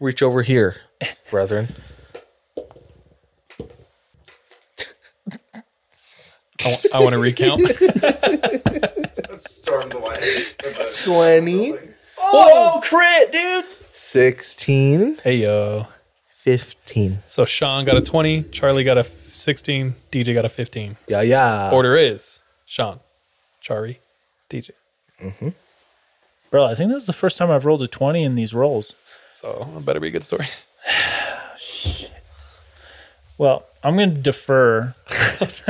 Reach over here, (laughs) brethren. I, want to recount. Storm the light. 20, oh, crit, dude. 16, hey, yo. 15. So Sean got a 20, Charlie got a 16, DJ got a 15. Yeah, yeah. Order is Sean, Charlie, DJ. Mm-hmm. Bro, I think this is the first time I've rolled a 20 in these rolls. So it better be a good story. (sighs) Shit. Well, I'm going to defer. (laughs)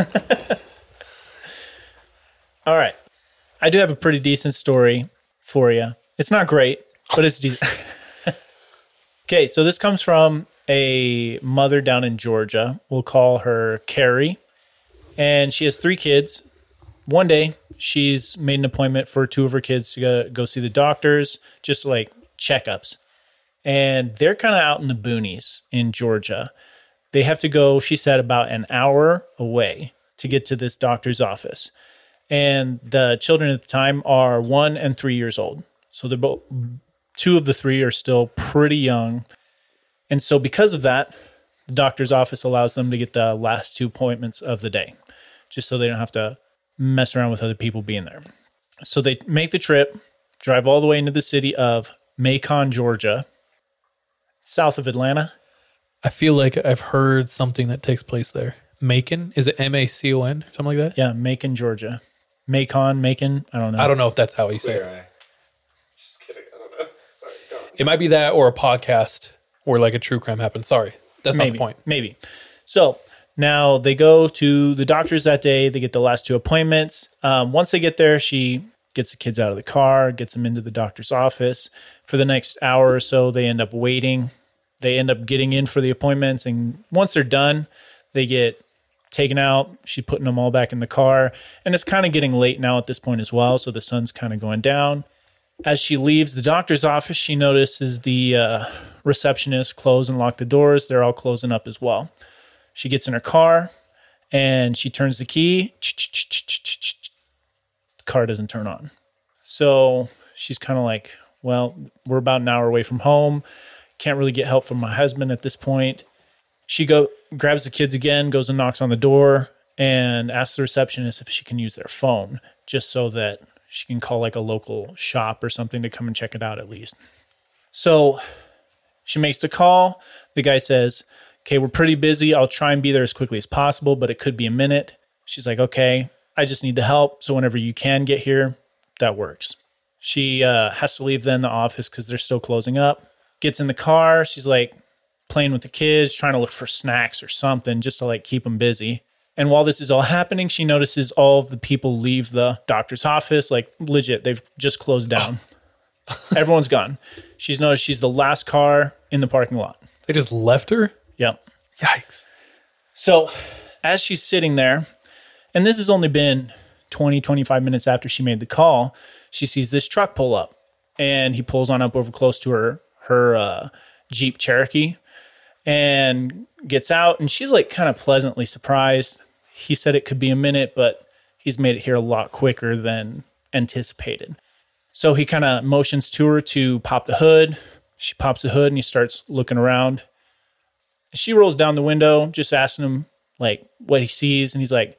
All right. I do have a pretty decent story for you. It's not great, but it's decent. (laughs) okay, so this comes from a mother down in Georgia. We'll call her Carrie. And she has three kids. One day, she's made an appointment for two of her kids to go, go see the doctors, just like checkups. And they're kind of out in the boonies in Georgia they have to go, she said, about an hour away to get to this doctor's office. And the children at the time are one and three years old. So they're both, two of the three are still pretty young. And so, because of that, the doctor's office allows them to get the last two appointments of the day, just so they don't have to mess around with other people being there. So they make the trip, drive all the way into the city of Macon, Georgia, south of Atlanta. I feel like I've heard something that takes place there. Macon? Is it M A C O N? Something like that? Yeah, Macon, Georgia. Macon, Macon. I don't know. I don't know if that's how you say it. Just kidding. I don't know. (laughs) Sorry, go. It might be that or a podcast where like a true crime happened. Sorry. That's not the point. Maybe. So now they go to the doctors that day. They get the last two appointments. Um, once they get there, she gets the kids out of the car, gets them into the doctor's office. For the next hour or so, they end up waiting. They end up getting in for the appointments. And once they're done, they get taken out. She's putting them all back in the car. And it's kind of getting late now at this point as well. So the sun's kind of going down. As she leaves the doctor's office, she notices the uh, receptionist close and lock the doors. They're all closing up as well. She gets in her car and she turns the key. The car doesn't turn on. So she's kind of like, well, we're about an hour away from home. Can't really get help from my husband at this point. She go grabs the kids again, goes and knocks on the door, and asks the receptionist if she can use their phone, just so that she can call like a local shop or something to come and check it out at least. So she makes the call. The guy says, Okay, we're pretty busy. I'll try and be there as quickly as possible, but it could be a minute. She's like, Okay, I just need the help. So whenever you can get here, that works. She uh, has to leave then the office because they're still closing up. Gets in the car. She's like playing with the kids, trying to look for snacks or something just to like keep them busy. And while this is all happening, she notices all of the people leave the doctor's office. Like legit, they've just closed down. (laughs) Everyone's gone. She's noticed she's the last car in the parking lot. They just left her? Yep. Yikes. So as she's sitting there, and this has only been 20, 25 minutes after she made the call, she sees this truck pull up and he pulls on up over close to her, her uh, Jeep Cherokee and gets out. And she's like kind of pleasantly surprised. He said it could be a minute, but he's made it here a lot quicker than anticipated. So he kind of motions to her to pop the hood. She pops the hood and he starts looking around. She rolls down the window, just asking him like what he sees, and he's like,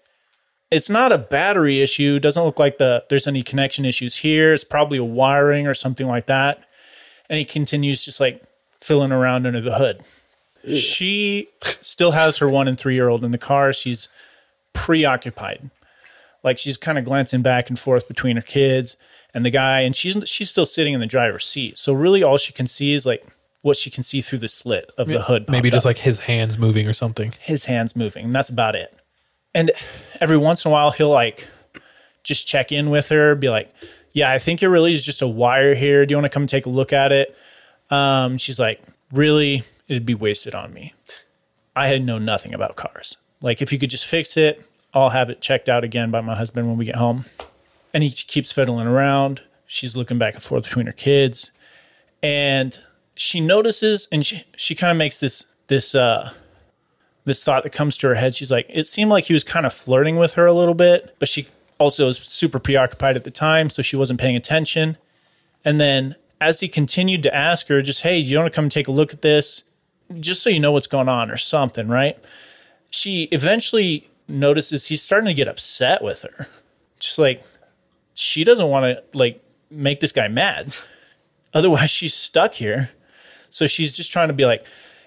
"It's not a battery issue. Doesn't look like the there's any connection issues here. It's probably a wiring or something like that." And he continues just like filling around under the hood. She still has her one and three year old in the car. She's preoccupied. Like she's kind of glancing back and forth between her kids and the guy, and she's she's still sitting in the driver's seat. So really, all she can see is like what she can see through the slit of the hood. Maybe just up. like his hands moving or something. his hands moving. And that's about it. And every once in a while, he'll like just check in with her, be like, "Yeah, I think it really is just a wire here. Do you want to come take a look at it?" Um, she's like, "Really? It'd be wasted on me. I had know nothing about cars. Like, if you could just fix it, I'll have it checked out again by my husband when we get home." And he keeps fiddling around. She's looking back and forth between her kids, and she notices, and she she kind of makes this this uh this thought that comes to her head. She's like, it seemed like he was kind of flirting with her a little bit, but she also was super preoccupied at the time, so she wasn't paying attention. And then as he continued to ask her, just, hey, you want to come take a look at this? Just so you know what's going on or something, right? She eventually notices he's starting to get upset with her. Just like she doesn't want to like make this guy mad. (laughs) Otherwise, she's stuck here. So she's just trying to be like,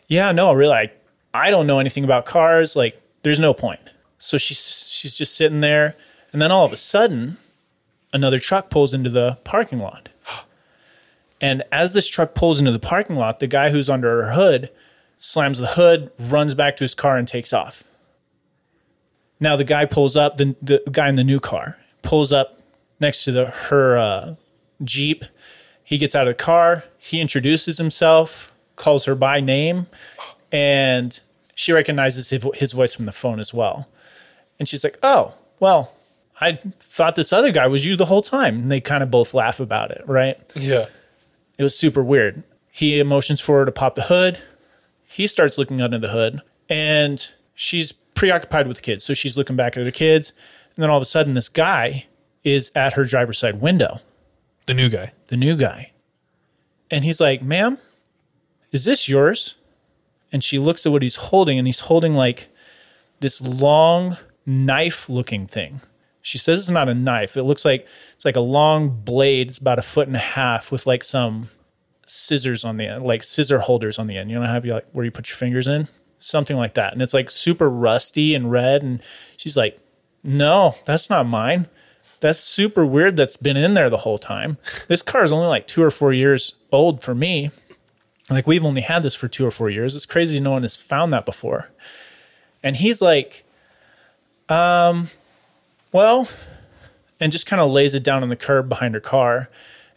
yeah, no, really, I, I don't know anything about cars. Like, there's no point. So she's she's just sitting there, and then all of a sudden, another truck pulls into the parking lot. (gasps) And as this truck pulls into the parking lot, the guy who's under her hood slams the hood, runs back to his car, and takes off. Now the guy pulls up, the, the guy in the new car pulls up next to the her uh, Jeep. He gets out of the car, he introduces himself, calls her by name, (gasps) and she recognizes his, his voice from the phone as well. And she's like, Oh, well, I thought this other guy was you the whole time. And they kind of both laugh about it, right? Yeah. It was super weird. He motions for her to pop the hood. He starts looking under the hood, and she's preoccupied with the kids. So she's looking back at her kids. And then all of a sudden, this guy is at her driver's side window, The new guy. the new guy. And he's like, Ma'am, is this yours? And she looks at what he's holding, and he's holding like this long knife looking thing. She says it's not a knife. It looks like it's like a long blade. It's about a foot and a half with like some scissors on the end, like scissor holders on the end. You know how you like where you put your fingers in? Something like that. And it's like super rusty and red. And she's like, No, that's not mine. That's super weird that's been in there the whole time. This car is only like two or four years old for me. Like we've only had this for two or four years. It's crazy no one has found that before. And he's like, um, well, and just kind of lays it down on the curb behind her car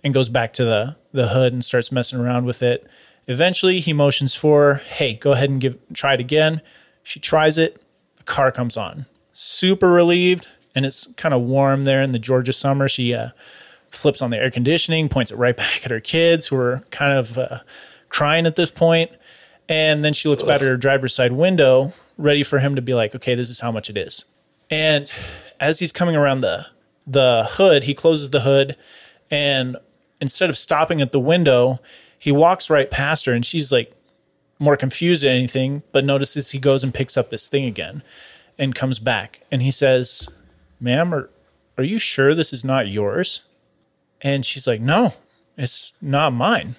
and goes back to the the hood and starts messing around with it. Eventually, he motions for, "Hey, go ahead and give try it again." She tries it. The car comes on. Super relieved, and it's kind of warm there in the Georgia summer. She uh, flips on the air conditioning, points it right (laughs) back at her kids, who are kind of uh, crying at this point. And then she looks back at her driver's side window, ready for him to be like, okay, this is how much it is. And as he's coming around the the hood, he closes the hood and instead of stopping at the window, he walks right past her and she's like more confused than anything, but notices he goes and picks up this thing again and comes back. And he says, Ma'am, are, are you sure this is not yours? And she's like, No, it's not mine.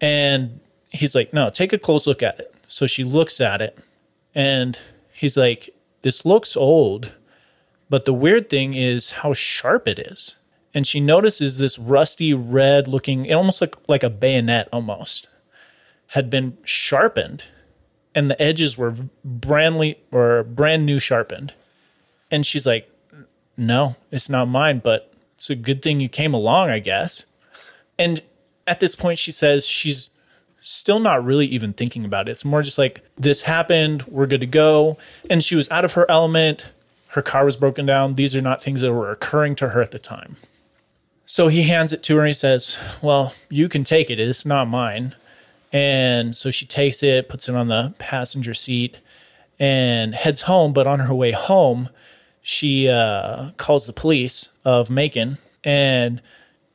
And he's like, No, take a close look at it. So she looks at it and he's like, This looks old, but the weird thing is how sharp it is. And she notices this rusty red looking, it almost looked like a bayonet almost, had been sharpened and the edges were brandly or brand new sharpened. And she's like, No, it's not mine, but it's a good thing you came along, I guess. And at this point, she says she's still not really even thinking about it. It's more just like, this happened, we're good to go. And she was out of her element. Her car was broken down. These are not things that were occurring to her at the time. So he hands it to her and he says, Well, you can take it. It's not mine. And so she takes it, puts it on the passenger seat, and heads home. But on her way home, she uh, calls the police of Macon and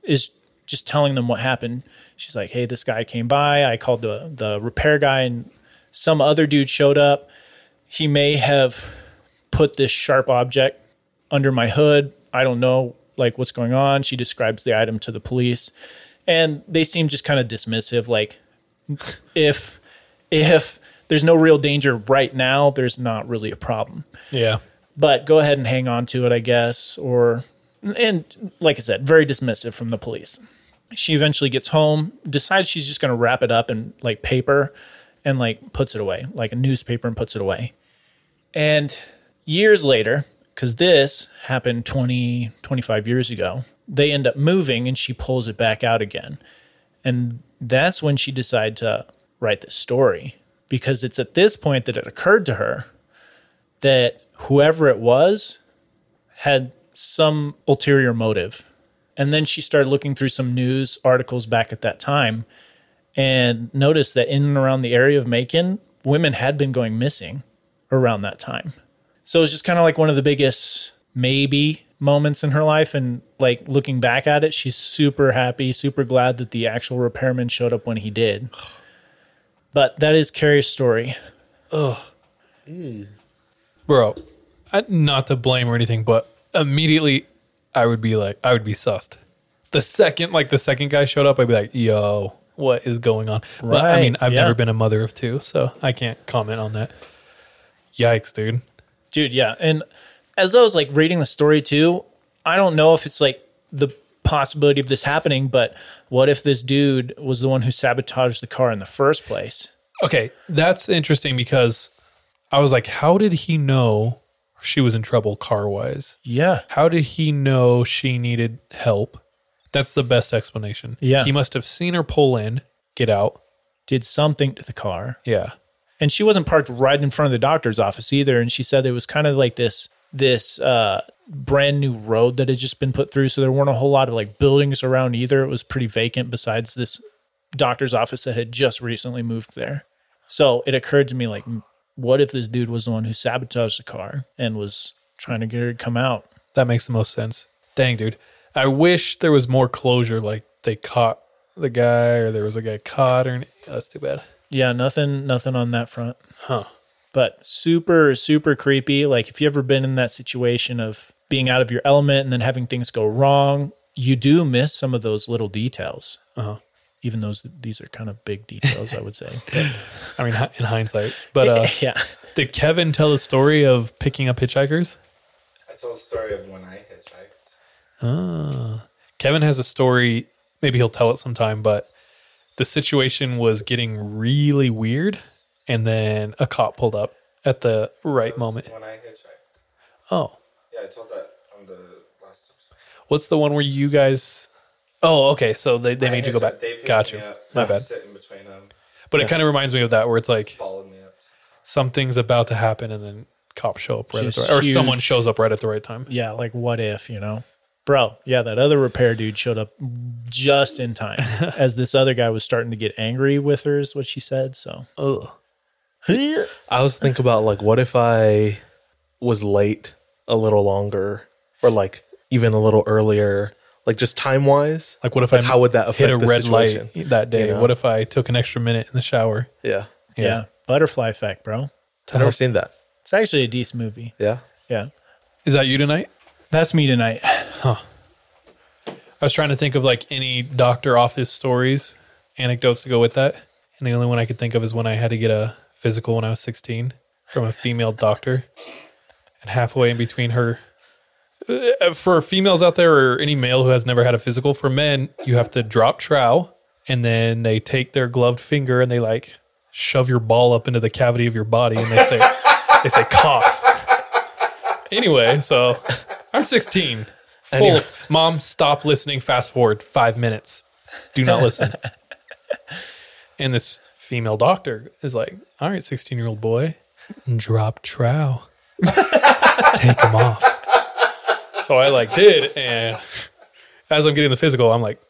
is just telling them what happened. She's like, "Hey, this guy came by. I called the the repair guy, and some other dude showed up. He may have put this sharp object under my hood. I don't know, like what's going on." She describes the item to the police, and they seem just kind of dismissive, like if if there's no real danger right now, there's not really a problem. Yeah. But go ahead and hang on to it, I guess. Or and like I said, very dismissive from the police. She eventually gets home, decides she's just going to wrap it up in like paper and like puts it away, like a newspaper and puts it away. And years later, because this happened 20, 25 years ago, they end up moving and she pulls it back out again. And that's when she decided to write this story because it's at this point that it occurred to her that whoever it was had some ulterior motive. And then she started looking through some news articles back at that time and noticed that in and around the area of Macon, women had been going missing around that time. So it was just kind of like one of the biggest maybe moments in her life. And like looking back at it, she's super happy, super glad that the actual repairman showed up when he did. (sighs) But that is Carrie's story. Ugh. Bro, I, not to blame or anything, but immediately I would be like, I would be sussed. The second, like the second guy showed up, I'd be like, yo, what is going on? But I Right, mean, I've yeah. never been a mother of two, so I can't comment on that. Yikes, dude. Dude, yeah. And as I was like reading the story too, I don't know if it's like the possibility of this happening, but what if this dude was the one who sabotaged the car in the first place? Okay, that's interesting because I was like, how did he know she was in trouble car wise? Yeah. How did he know she needed help? That's the best explanation. Yeah. He must have seen her pull in, get out. Did something to the car. Yeah. and she wasn't parked right in front of the doctor's office either and she said it was kind of like this this uh brand new road that had just been put through so there weren't a whole lot of like buildings around either it was pretty vacant besides this doctor's office that had just recently moved there so it occurred to me like what if this dude was the one who sabotaged the car and was trying to get her to come out That makes the most sense. Dang, dude. I wish there was more closure, like they caught the guy or there was a guy caught or any- that's too bad. yeah nothing nothing on that front Huh. but super super creepy like if you ever been in that situation of being out of your element and then having things go wrong you do miss some of those little details Uh-huh. Even those these are kind of big details i would say But, I mean, in hindsight. But uh, (laughs) yeah did Kevin tell the story of picking up hitchhikers? I told the story of when I hitchhiked. Ah. Kevin has a story. Maybe he'll tell it sometime, but the situation was getting really weird. And then a cop pulled up at the right That's moment. When I hitchhiked. Oh, Yeah, I told that on the last episode. what's the one where you guys? Oh, okay. So they, they I made you go hitchhiked. back. They picked Got me you. up. My I was bad. Sitting between them, But it kind of reminds me of that where it's like followed me up. something's about to happen and then cops show up right at Just the right, or someone huge. shows up right at the right time. Yeah, like what if, you know? Bro, yeah, that other repair dude showed up just in time (laughs) as this other guy was starting to get angry with her, is what she said. So, Ugh. (laughs) I was thinking about like, what if I was late a little longer, or like even a little earlier, like just time wise. Like what if Like, I how would that hit a the red situation? light that day? You know? What if I took an extra minute in the shower? Yeah, yeah, butterfly effect, bro. I've never seen that. It's actually a decent movie. Yeah, Yeah. Is that you tonight? That's me tonight. Huh. I was trying to think of like any doctor office stories, anecdotes to go with that. And the only one I could think of is when I had to get a physical when I was 16 from a female doctor. And halfway in between her, Uh, for females out there or any male who has never had a physical, for men, you have to drop trow and then they take their gloved finger and they like shove your ball up into the cavity of your body and they say, (laughs) they say cough. Anyway, so I'm 16. Full Anyway. of, mom, stop listening. Fast forward five minutes. Do not listen. (laughs) and this female doctor is like, all right, 16 year old boy, drop trow. (laughs) Take them off. So I like did. And as I'm getting the physical, I'm like,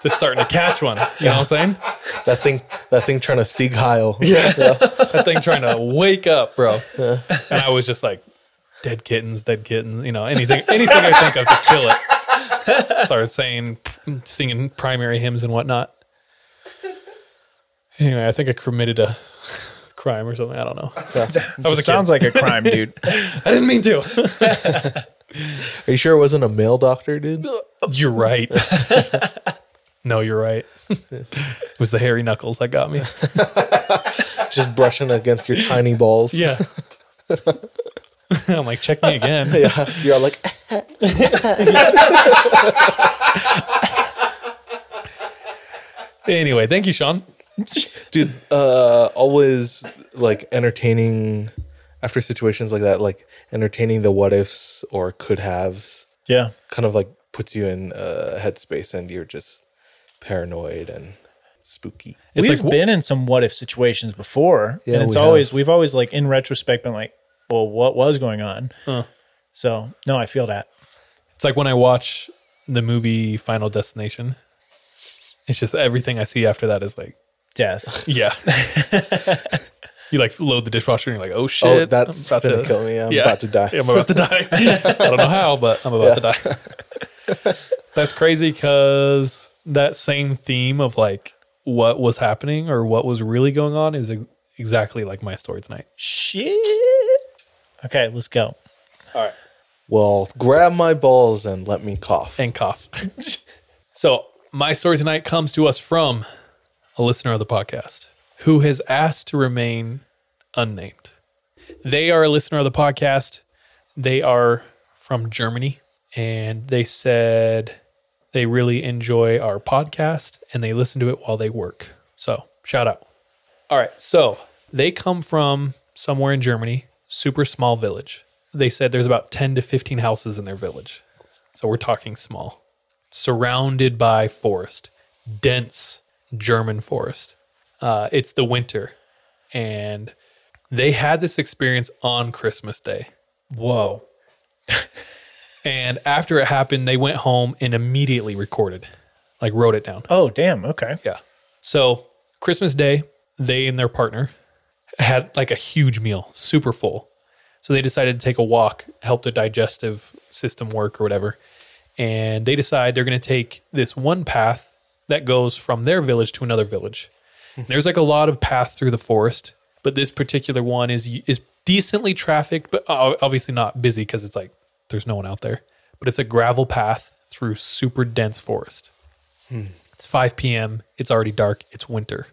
just starting to catch one. You know what I'm saying? that thing, that thing trying to Sieg Heil. (laughs) Yeah. that thing trying to wake up, bro. And I was just like, dead kittens, dead kittens, you know, anything, anything I think of to kill it. Started saying, singing primary hymns and whatnot. Anyway, I think I committed a crime or something. I don't know. (laughs) I was a kid. Sounds like a crime, dude. (laughs) I didn't mean to. (laughs) Are you sure it wasn't a male doctor, dude? You're right. no, you're right. it was the hairy knuckles that got me. Just brushing against your tiny balls. Yeah. I'm like, check me again. yeah. You're like, Anyway, thank you, Sean. (laughs) dude. Uh, always like entertaining after situations like that, like entertaining the what ifs or could haves. Yeah. kind of like puts you in a headspace and you're just paranoid and spooky. It's we've like, been in some what if situations before. Yeah, and it's we always, have. we've always like in retrospect been like, well, what was going on? Huh. So, no, I feel that. It's like when I watch the movie Final Destination. It's just everything I see after that is like, Death. (laughs) yeah. (laughs) you like load the dishwasher and you're like, oh, oh shit. Oh, that's I'm gonna kill me. I'm Yeah. about to die. Yeah, I'm about to die. (laughs) I don't know how, but I'm about to die. That's crazy because that same theme of like what was happening or what was really going on is ex- exactly like my story tonight. Shit. Okay, let's go. All right. Well, grab my balls and let me cough. and cough. so, my story tonight comes to us from a listener of the podcast who has asked to remain unnamed. They are a listener of the podcast. They are from Germany and they said they really enjoy our podcast and they listen to it while they work. So, shout out. All right. So, they come from somewhere in Germany, super small village. They said there's about 10 to 15 houses in their village. So we're talking small, surrounded by forest, dense German forest. Uh, it's the winter, and they had this experience on Christmas Day. Whoa. (laughs) And after it happened, they went home and immediately recorded, like wrote it down. Oh, damn. Okay. Yeah. So Christmas Day, they and their partner had like a huge meal, super full. So they decided to take a walk, help the digestive system work or whatever. And they decide they're going to take this one path that goes from their village to another village. Mm-hmm. There's like a lot of paths through the forest, but this particular one is is decently trafficked, but uh, obviously not busy because it's like there's no one out there. But it's a gravel path through super dense forest. Hmm. It's 5 p.m. It's already dark. It's winter.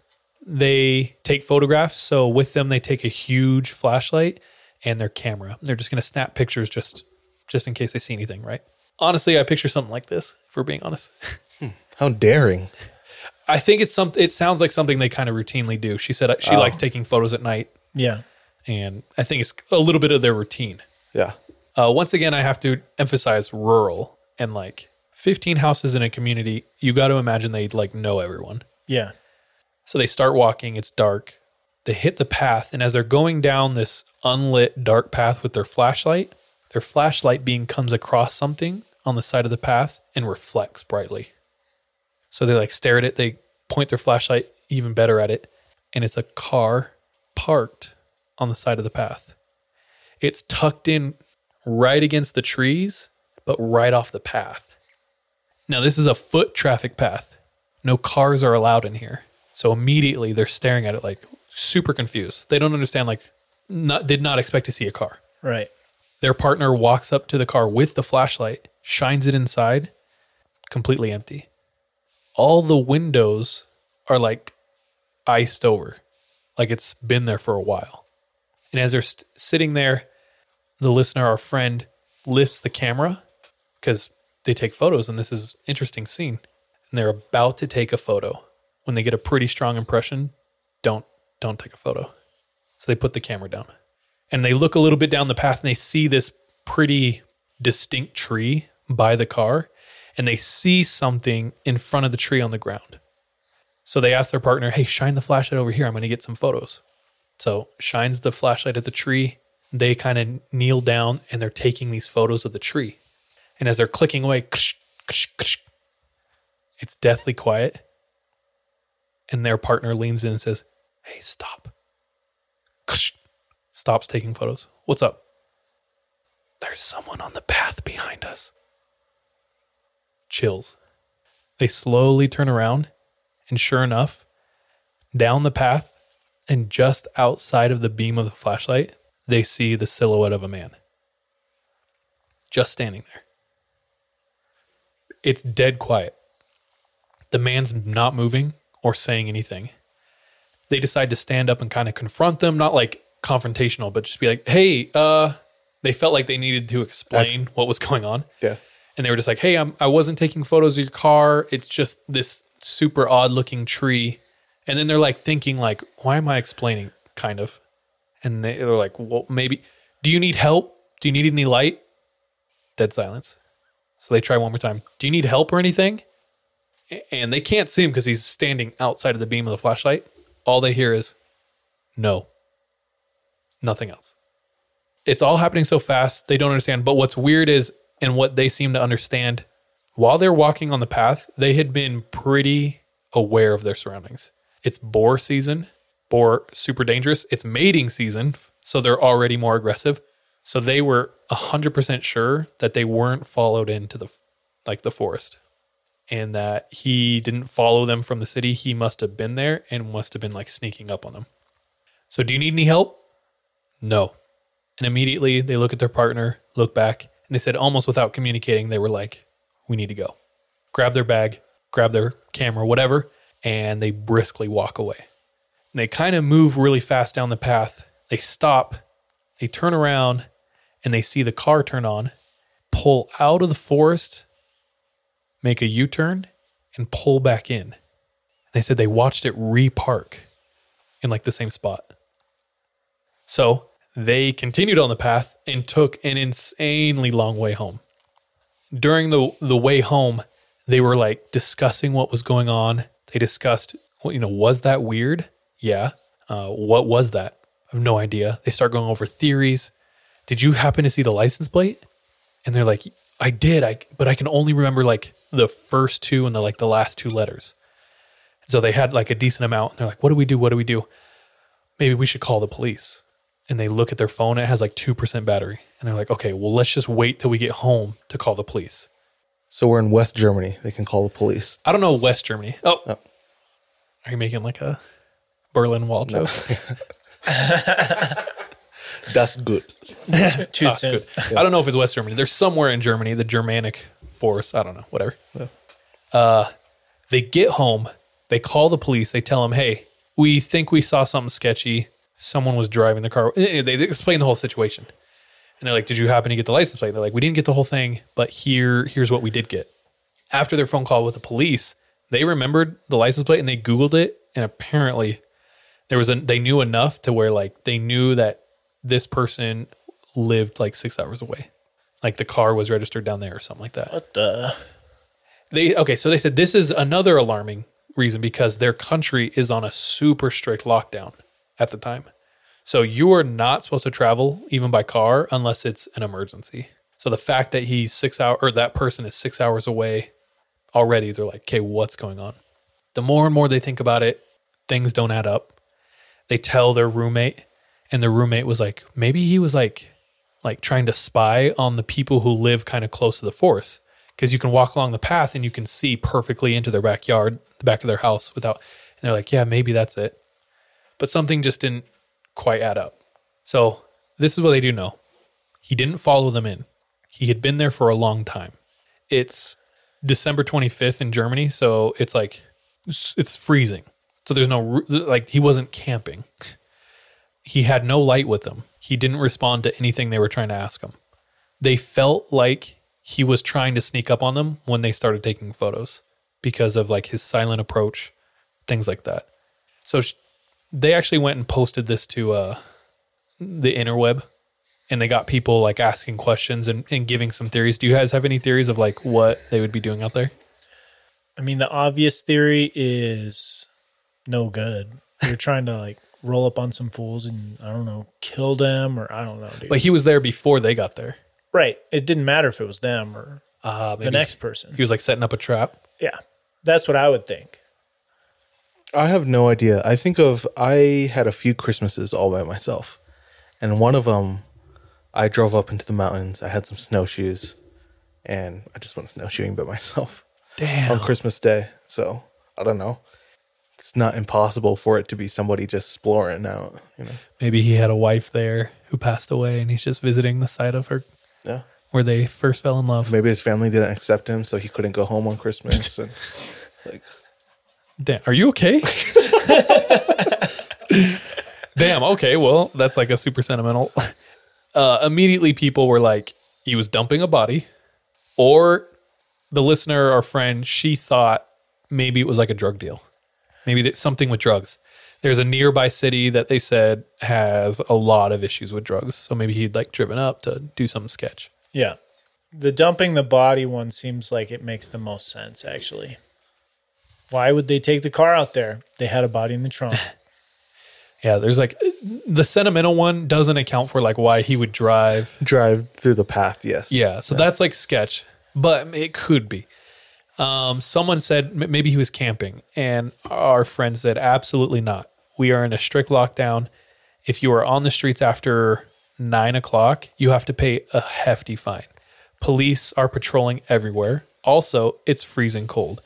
They take photographs. So with them, they take a huge flashlight and their camera. They're just going to snap pictures just just in case they see anything, right? Honestly, I picture something like this, if we're being honest. Hmm. How daring. I think it's something it sounds like something they kind of routinely do. She said she Oh. likes taking photos at night Yeah. and I think it's a little bit of their routine. Yeah. Uh, once again, I have to emphasize rural and like 15 houses in a community. You got to imagine they like know everyone. Yeah. So they start walking. It's dark. They hit the path, and as they're going down this unlit dark path with their flashlight, their flashlight beam comes across something on the side of the path and reflects brightly. So they like stare at it, they point their flashlight even better at it, and it's a car parked on the side of the path. It's tucked in right against the trees, but right off the path. Now, this is a foot traffic path. No cars are allowed in here. So immediately they're staring at it like super confused. They don't understand, like, not, did not expect to see a car. Right. Their partner walks up to the car with the flashlight, shines it inside, completely empty. All the windows are like iced over, like it's been there for a while. And as they're st- sitting there, the listener, our friend, lifts the camera because they take photos, and this is interesting scene. And they're about to take a photo. When they get a pretty strong impression, don't don't take a photo. So they put the camera down and they look a little bit down the path and they see this pretty distinct tree by the car and they see something in front of the tree on the ground. So they ask their partner, Hey, shine the flashlight over here. I'm going to get some photos. So shines the flashlight at the tree. They kind of kneel down and they're taking these photos of the tree. And as they're clicking away, ksh, ksh, ksh, it's deathly quiet. And their partner leans in and says, Hey, stop. Stops taking photos. What's up? There's someone on the path behind us. Chills. They slowly turn around, and sure enough, down the path and just outside of the beam of the flashlight, they see the silhouette of a man just standing there. It's dead quiet. The man's not moving or saying anything. They decide to stand up and kind of confront them, not like confrontational, but just be like, "Hey, uh," they felt like they needed to explain what was going on. Yeah. And they were just like, "Hey, I'm I wasn't taking photos of your car. It's just this super odd looking tree." And then they're like thinking like, "Why am I explaining?" kind of. And they, they're like, "Well, maybe do you need help? Do you need any light?" Dead silence. So they try one more time. Do you need help or anything? And they can't see him because he's standing outside of the beam of the flashlight. All they hear is, no. Nothing else. It's all happening so fast, they don't understand. But what's weird is, and what they seem to understand, while they're walking on the path, they had been pretty aware of their surroundings. It's boar season, boar super dangerous. It's mating season, so they're already more aggressive. So they were 100% sure that they weren't followed into the like the forest and that he didn't follow them from the city. He must have been there and must have been like sneaking up on them. So, do you need any help? No. And immediately they look at their partner, look back, they said, almost without communicating, they were like, we need to go. Grab their bag, grab their camera, whatever, and they briskly walk away. And they kind of move really fast down the path. They stop, they turn around, and they see the car turn on, pull out of the forest, make a U turn, and pull back in. And They said they watched it repark in like the same spot. So they continued on the path and took an insanely long way home. During the the way home, they were like discussing what was going on. They discussed, you know, was that weird? Yeah. Uh, what was that? I have no idea. They start going over theories. Did you happen to see the license plate? And they're like, I did. I but I can only remember like the first two and the like the last two letters. So they had like a decent amount. And they're like, what do we do? What do we do? Maybe we should call the police. And they look at their phone. It has like 2% battery. And they're like, okay, well, let's just wait till we get home to call the police. So we're in West Germany. They can call the police. I don't know West Germany. Oh. Are you making like a Berlin Wall joke? (laughs) That's good. (laughs) Too That's soon. good. I don't know if it's West Germany. There's somewhere in Germany, the Germanic force. I don't know, whatever. Uh, they get home. They call the police. They tell them, hey, we think we saw something sketchy. Someone was driving the car. Eh, They, they explain the whole situation. And they're like, did you happen to get the license plate? They're like, we didn't get the whole thing, but here, here's what we did get. After their phone call with the police, they remembered the license plate and they Googled it. And apparently there was a, they knew enough to where like they knew that this person lived like six hours away. Like the car was registered down there or something like that. What the? They okay, so they said this is another alarming reason because their country is on a super strict lockdown. at the time. So you are not supposed to travel even by car unless it's an emergency. So the fact that he's six hour or that person is six hours away already, they're like, okay, what's going on? The more and more they think about it, things don't add up. They tell their roommate, and the roommate was like, maybe he was like like trying to spy on the people who live kind of close to the forest. Because you can walk along the path and you can see perfectly into their backyard, the back of their house without and they're like, Yeah, maybe that's it. But something just didn't quite add up. So this is what they do know. He didn't follow them in. He had been there for a long time. It's December 25th in Germany, so it's like it's freezing. So there's no like he wasn't camping. He had no light with him. He didn't respond to anything they were trying to ask him. They felt like he was trying to sneak up on them when they started taking photos because of like his silent approach, things like that. So they actually went and posted this to uh, the interweb and they got people like asking questions and, and giving some theories. Do you guys have any theories of like what they would be doing out there? I mean, the obvious theory is no good. You're (laughs) trying to like roll up on some fools and I don't know, kill them or I don't know, dude. But he was there before they got there. right. It didn't matter if it was them or Uh, the next person. He was like setting up a trap. Yeah. That's what I would think. I have no idea. I think of I had a few Christmases all by myself, and one of them, I drove up into the mountains. I had some snowshoes, and I just went snowshoeing by myself Damn. on Christmas Day. So I don't know. It's not impossible for it to be somebody just exploring out. You know. Maybe he had a wife there who passed away and he's just visiting the site of her Yeah. where they first fell in love. Maybe his family didn't accept him, so he couldn't go home on Christmas. (laughs) and like, Damn, are you okay? (laughs) Damn, okay. Well, that's like a super sentimental. (laughs) Uh, immediately, people were like, he was dumping a body, or the listener or friend, she thought maybe it was like a drug deal. Maybe that something with drugs. There's a nearby city that they said has a lot of issues with drugs. So maybe he'd like driven up to do some sketch. Yeah. The dumping the body one seems like it makes the most sense, actually. Why would they take the car out there? They had a body in the trunk. (laughs) Yeah, there's like the sentimental one doesn't account for like why he would drive drive through the path. Yes. Yeah, so that's like sketch, but it could be. Um, someone said m- maybe he was camping, and our friend said absolutely not. We are in a strict lockdown. If you are on the streets after nine o'clock, you have to pay a hefty fine. Police are patrolling everywhere. Also, it's freezing cold.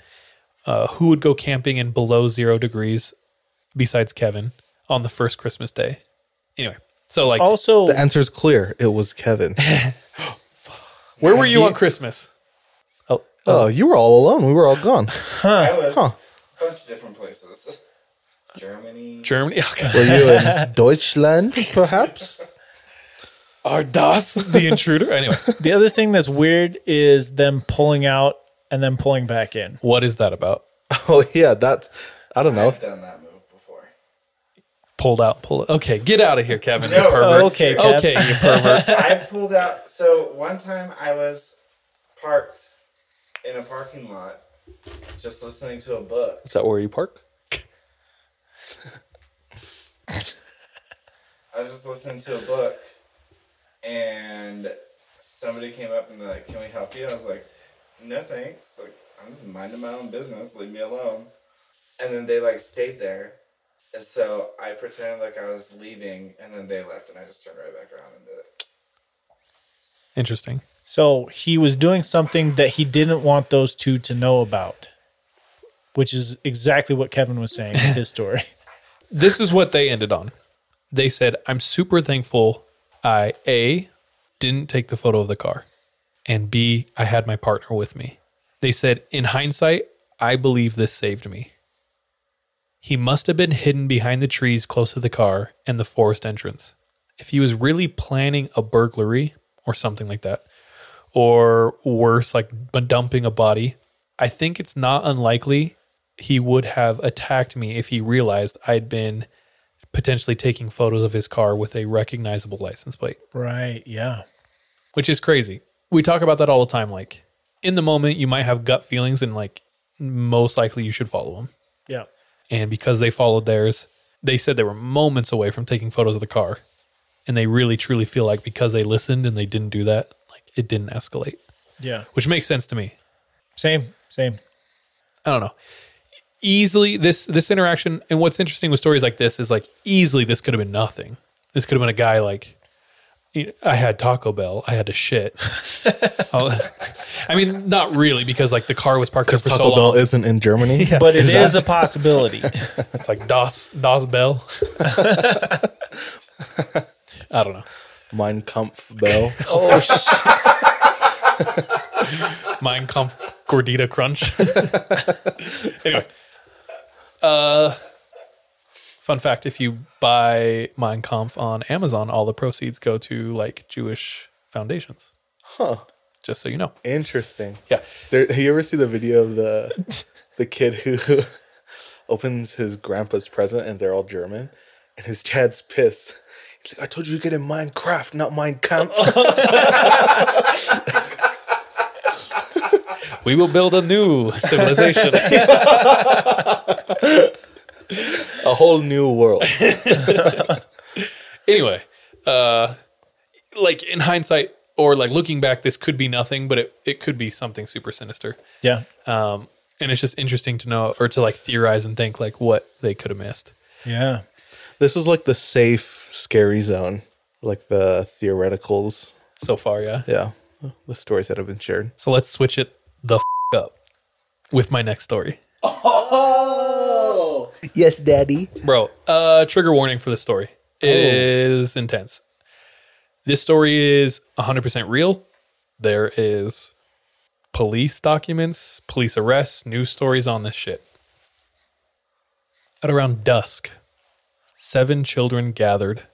Uh, who would go camping in below zero degrees besides Kevin on the first Christmas day? Anyway, so like, also, The answer is clear. It was Kevin. (laughs) where were you on Christmas? Oh, oh, you were all alone. We were all gone. (laughs) I was Huh. a bunch of different places. Germany. Germany. (laughs) Okay. Were you in Deutschland, perhaps? Are das the intruder? Anyway, the other thing that's weird is them pulling out and then pulling back in. what is that about? (laughs) Oh yeah, that's. I don't know. I've done that move before. Pulled out, pull it. Okay, get out of here, Kevin. you No. pervert. Oh, okay, Kev. okay, you pervert. (laughs) I pulled out. So one time I was parked in a parking lot, just listening to a book. Is that where you park? (laughs) I was just listening to a book, and somebody came up and they're like, "Can we help you?" I was like, "No, thanks. Like, I'm just minding my own business. Leave me alone." And then they like stayed there, and so I pretended like I was leaving, and then they left, and I just turned right back around and did it. Interesting. So he was doing something that he didn't want those two to know about, which is exactly what Kevin was saying in his story. (laughs) This is what they ended on. They said, "I'm super thankful. I a didn't take the photo of the car, and b I had my partner with me." They said, "In hindsight, I believe this saved me." He must have been hidden behind the trees close to the car and the forest entrance. If he was really planning a burglary or something like that, or worse, like dumping a body, I think it's not unlikely he would have attacked me if he realized I'd been potentially taking photos of his car with a recognizable license plate, right. Yeah. which is crazy. We talk about that all the time. Like in the moment, you might have gut feelings, and like most likely you should follow them. Yeah. And because they followed theirs, they said they were moments away from taking photos of the car, and they really truly feel like because they listened and they didn't do that, like it didn't escalate, Yeah. which makes sense to me. Same. Same. I don't know. Easily this this interaction and what's interesting with stories like this is like easily this could have been nothing. This could have been a guy like I had Taco Bell. I had to shit. (laughs) I'll- mean, not really, because like the car was parked there Because for Taco so Bell isn't in Germany. (laughs) But it is a possibility. (laughs) It's like Das Das Bell. I don't know. Mein Kampf Bell. oh shit. Mein Kampf Gordita Crunch. anyway, uh, fun fact: if you buy Mein Kampf on Amazon, all the proceeds go to like Jewish foundations. Huh. Just so you know. Interesting. Yeah. There, you ever seen the video of the (laughs) the kid who (laughs) opens his grandpa's present and they're all German, and his dad's pissed. He's like, "I told you to get in Minecraft, not Mein Kampf." (laughs) We will build a new civilization. A whole new world. (laughs) anyway, uh, like in hindsight or like looking back, this could be nothing, but it, it could be something super sinister. Yeah. Um, and it's just interesting to know or to like theorize and think like what they could have missed. Yeah. This is like the safe, scary zone, like the theoreticals. So far, yeah. Yeah, the stories that have been shared. So let's switch it the f- up with my next story. Oh, (laughs) yes, Daddy. Bro, uh trigger warning for this story. is intense. This story is 100% real. There is police documents, police arrests, news stories on this shit. At around dusk, seven children gathered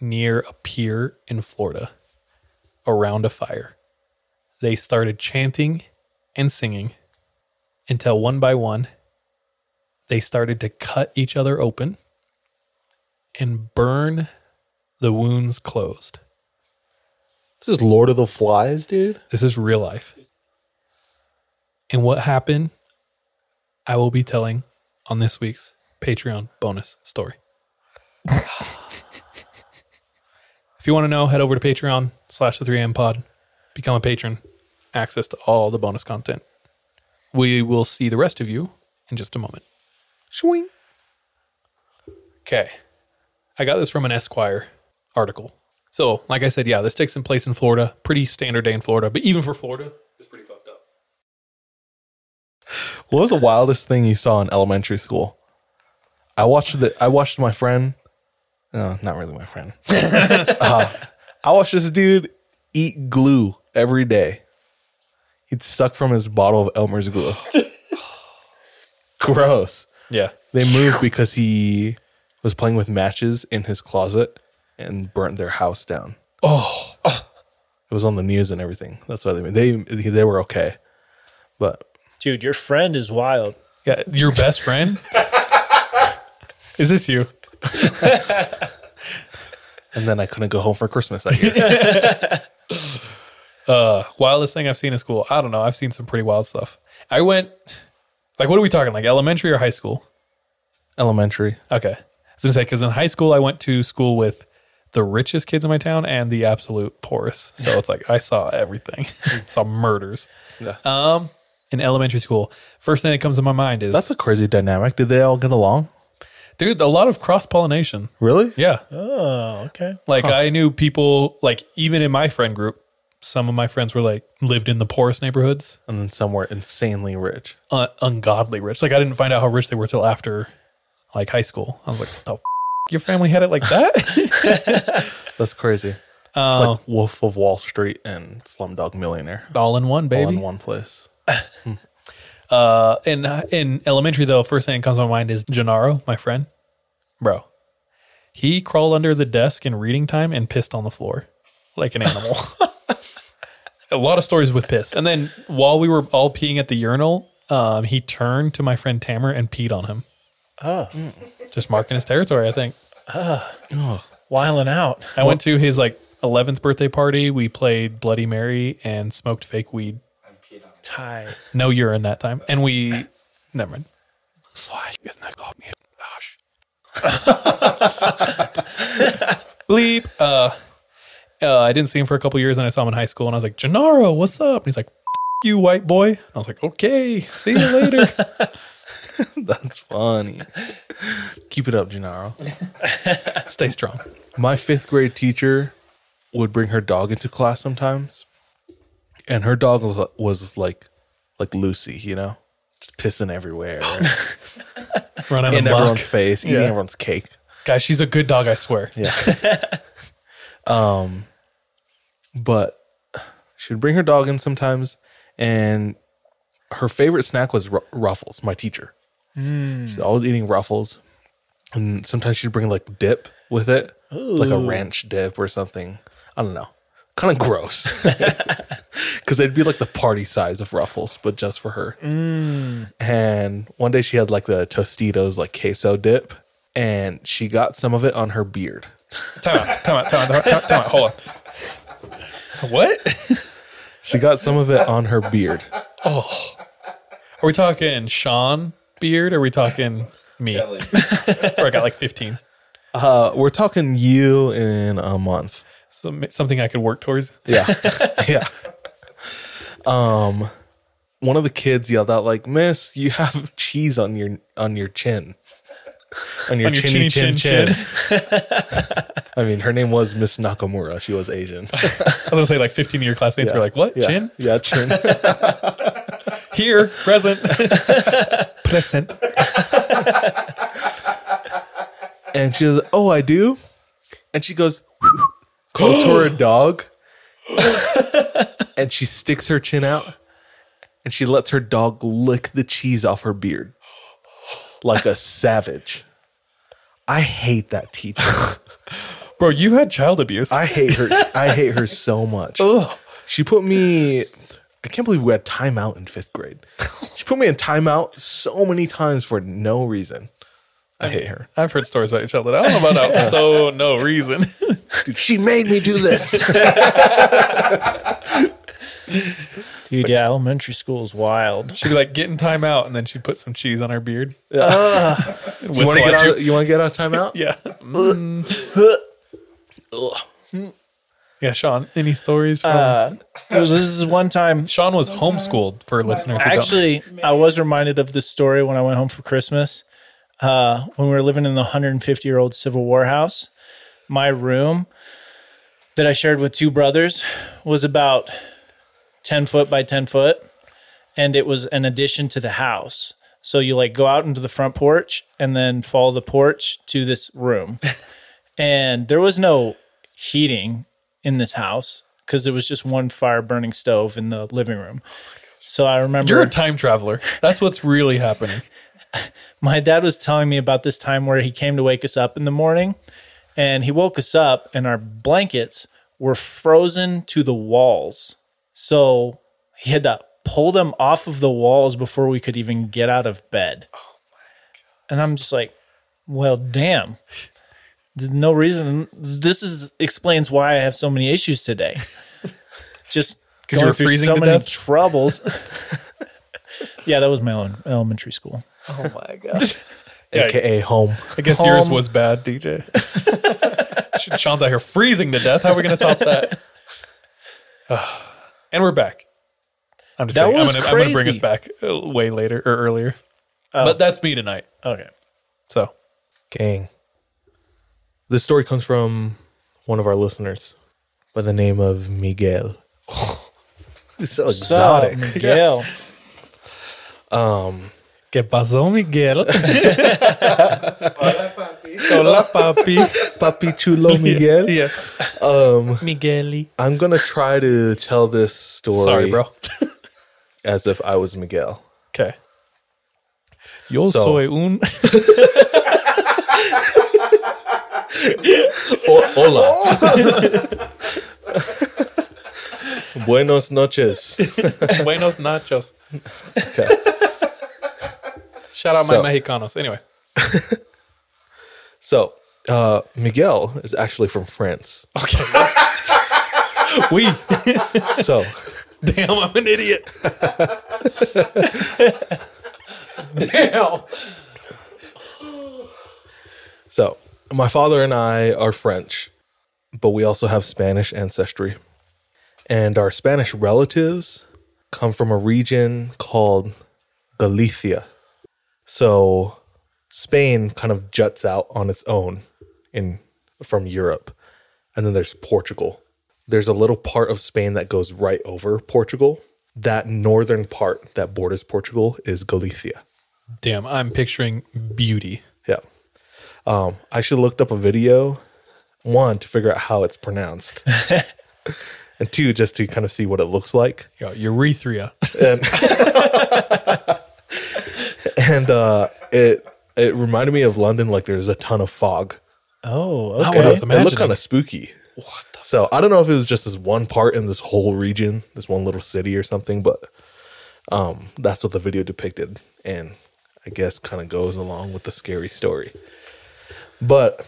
near a pier in Florida around a fire. They started chanting and singing until one by one they started to cut each other open and burn the wounds closed. This is Lord of the Flies, dude. This is real life. And what happened, I will be telling on this week's Patreon bonus story. (sighs) if you want to know, head over to Patreon slash the 3am pod, become a patron, access to all the bonus content. We will see the rest of you in just a moment. Swing. Okay. I got this from an Esquire article. So, like I said, yeah, this takes in place in Florida. Pretty standard day in Florida, but even for Florida, it's pretty fucked up. What was the wildest thing you saw in elementary school? I watched the. I watched my friend. No, not really my friend. (laughs) uh, I watched this dude eat glue every day. He'd suck from his bottle of Elmer's glue. (laughs) Gross. Yeah. They moved because he was playing with matches in his closet and burnt their house down. Oh, It was on the news and everything. That's why they they they were okay. But Dude, your friend is wild. yeah. Your best friend? (laughs) Is this you? (laughs) and then I couldn't go home for Christmas that year. (laughs) Uh, wildest thing I've seen in school. I don't know. I've seen some pretty wild stuff. I went, like, what are we talking? Like elementary or high school? Elementary. Okay. I was gonna say because in high school I went to school with the richest kids in my town and the absolute poorest. So it's like I saw everything. (laughs) saw murders. Yeah. Um, in elementary school, first thing that comes to my mind is That's a crazy dynamic. Did they all get along? dude, a lot of cross pollination. Really? Yeah. Oh, okay. Like I knew people like even in my friend group, some of my friends were like lived in the poorest neighborhoods, And then some were insanely rich. uh, ungodly rich. Like I didn't find out how rich they were till after like high school. I was like, oh, f- your family had it like that. (laughs) That's crazy. It's Um, like Wolf of Wall Street and Slumdog Millionaire. all in one, baby. All in one place. (laughs) Uh, in in elementary though, first thing that comes to my mind is Gennaro, my friend, bro. He crawled under the desk in reading time and pissed on the floor like an (laughs) animal. A lot of stories with piss. And then while we were all peeing at the urinal, um, he turned to my friend Tamer and peed on him. Oh, Just marking his territory, I think. wiling out. I went to his like 11th birthday party. We played Bloody Mary and smoked fake weed. Tight. No urine that time. And we, never mind. Slide, you not call me. Gosh. (laughs) Bleep. Uh, uh, I didn't see him for a couple years, and I saw him in high school, and I was like, Gennaro, what's up? And he's like, "F- you white boy. I was like, okay, see you later. (laughs) (laughs) That's funny. Keep it up, Gennaro. (laughs) Stay strong. My fifth grade teacher would bring her dog into class sometimes, and her dog was, was like like Lucy, you know, just pissing everywhere Running in amok. everyone's face, eating Yeah. everyone's cake. Guys, she's a good dog, I swear. Yeah. um, but she would bring her dog in sometimes, and her favorite snack was Ru- Ruffles. My teacher, mm. she's always eating Ruffles, and sometimes she'd bring like dip with it, like a ranch dip or something. I don't know, kind of gross, (laughs) because they'd be like the party size of Ruffles, but just for her. Mm. And one day she had like the Tostitos like queso dip, and she got some of it on her beard. Time out, time out, time out, time out, time out. Hold on. What? She got some of it on her beard. Oh. Are we talking Sean Beard? Or are we talking me? Kelly. (laughs) Where I got like 15. Uh, we're talking you in a month. So, something I could work towards. Yeah, (laughs) yeah. Um, one of the kids yelled out like, "Miss, you have cheese on your on your chin, on your On your chinny chinny chin chin chin." (laughs) I mean, her name was Miss Nakamura. She was Asian. (laughs) I was going to say like 15 of your classmates Yeah. were like, what? Yeah. Chin? Yeah, chin. (laughs) Here, present. present. and she was, "Oh, I do," and she goes, (gasps) calls to a dog, and she sticks her chin out, and she lets her dog lick the cheese off her beard like a savage. I hate that teacher. (laughs) Bro, you had child abuse. I hate her. I hate her so much. (laughs) Oh, she put me. I can't believe we had timeout in fifth grade. She put me in timeout so many times for no reason. I hate her. I've heard stories about your childhood. I don't know about (laughs) that. So, no reason. Dude, she made me do this. Dude, yeah, elementary school is wild. (laughs) She'd be like, getting time out. And then she'd put some cheese on her beard. And (laughs) you want to get out? You want to get out timeout? Yeah. (laughs) Yeah, Sean, any stories? From- Uh, this is one time. Sean was homeschooled for listeners. Actually, I was reminded of this story when I went home for Christmas. Uh, when we were living in the 150 year old Civil War house, my room that I shared with two brothers was about 10 foot by 10 foot. And it was an addition to the house. So you like go out into the front porch and then follow the porch to this room. (laughs) and there was no heating in this house because it was just one fire burning stove in the living room. Oh so I remember You're a time traveler. That's what's really happening. (laughs) my dad was telling me about this time where he came to wake us up in the morning and he woke us up and our blankets were frozen to the walls. So he had to pull them off of the walls before we could even get out of bed. Oh my God. And I'm just like, well, damn. No reason. This is explains why I have so many issues today. (laughs) Just 'Cause you going were through freezing so many death? troubles. (laughs) yeah, that was my ele- elementary school. Oh my (laughs) god. AKA home. I guess yours was bad, DJ. Sean's out here freezing to death. How are we going to top that? And we're back. I'm just That kidding. I'm was gonna, I'm gonna bring us crazy. back uh, way later or earlier. Oh. But that's me tonight. Okay. So Gang. This story comes from one of our listeners by the name of Miguel. (laughs) it's so exotic. So, (laughs) Miguel. Um, ¿Qué pasó, Miguel? (laughs) Hola, papi. Hola, papi. Papi (laughs) Chulo Miguel. Yeah. Um, Migueli. I'm gonna try to tell this story Sorry, bro. (laughs) as if I was Miguel. Okay. Yo So- soy un. (laughs) O- hola. Buenos noches. Buenos nachos. Okay. Shout out So- my Mexicanos. Anyway. So, uh, Miguel is actually from France. Okay. (laughs) we. (laughs) So, Damn, I'm an idiot. (laughs) Damn. So, my father and I are French, but we also have Spanish ancestry. And our Spanish relatives come from a region called Galicia. So, Spain kind of juts out on its own in from Europe. And then there's Portugal. There's a little part of Spain that goes right over Portugal. That northern part that borders Portugal is Galicia. Damn, I'm picturing beauty. Yeah. Um, I should have looked up a video, one, to figure out how it's pronounced, (laughs) and two, just to kind of see what it looks like. Yeah, urethra. And, (laughs) and uh, it it reminded me of London, like there's a ton of fog. Oh, okay. I was It imagining. looked kind of spooky. So I don't know if it was just this one part in this whole region, this one little city or something, but um, that's what the video depicted, and I guess kind of goes along with the scary story. But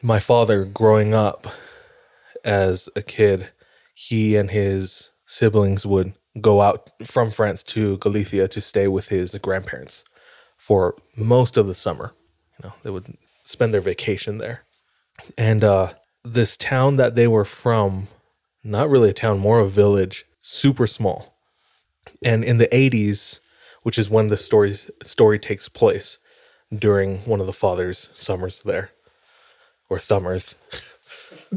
my father, growing up as a kid, he and his siblings would go out from France to Galicia to stay with his grandparents for most of the summer. You know, they would spend their vacation there. And uh, this town that they were from, not really a town, more a village, super small. And in the 80s, which is when the story story takes place, during one of the father's summers there, or thummers. (laughs)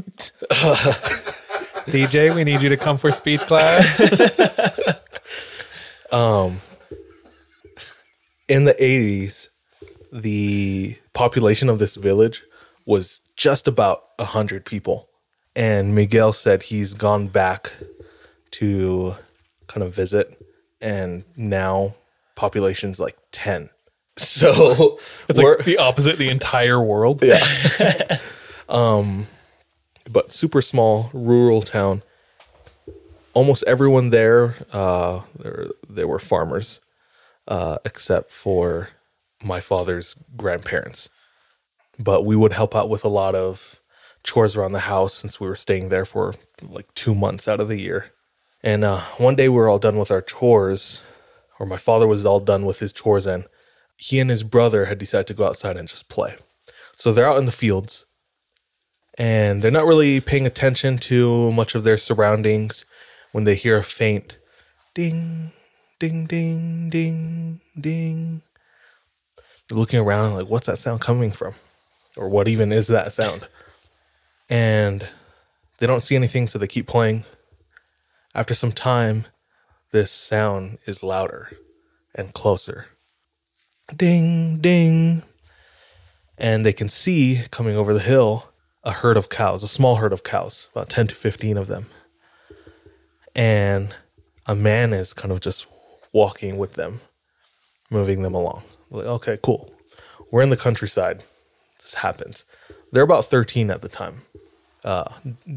DJ, we need you to come for speech class. (laughs) Um, in the 80s, the population of this village was just about 100 people. And Miguel said he's gone back to kind of visit, and now population's like 10. (laughs) So (laughs) It's like the opposite the entire world. yeah. (laughs) um, but super small rural town. Almost everyone there, uh, there they were farmers, uh, except for my father's grandparents. But we would help out with a lot of chores around the house since we were staying there for like two months out of the year. And uh, one day we were all done with our chores, or my father was all done with his chores, and he and his brother had decided to go outside and just play. So they're out in the fields and they're not really paying attention to much of their surroundings when they hear a faint ding, ding, ding, ding, ding. They're looking around like, what's that sound coming from? Or what even is that sound? And they don't see anything, so they keep playing. After some time, this sound is louder and closer. Ding, ding. And they can see coming over the hill a herd of cows, a small herd of cows, about 10 to 15 of them. And a man is kind of just walking with them, moving them along. Like, okay, cool. We're in the countryside. This happens. They're about 13 at the time, uh,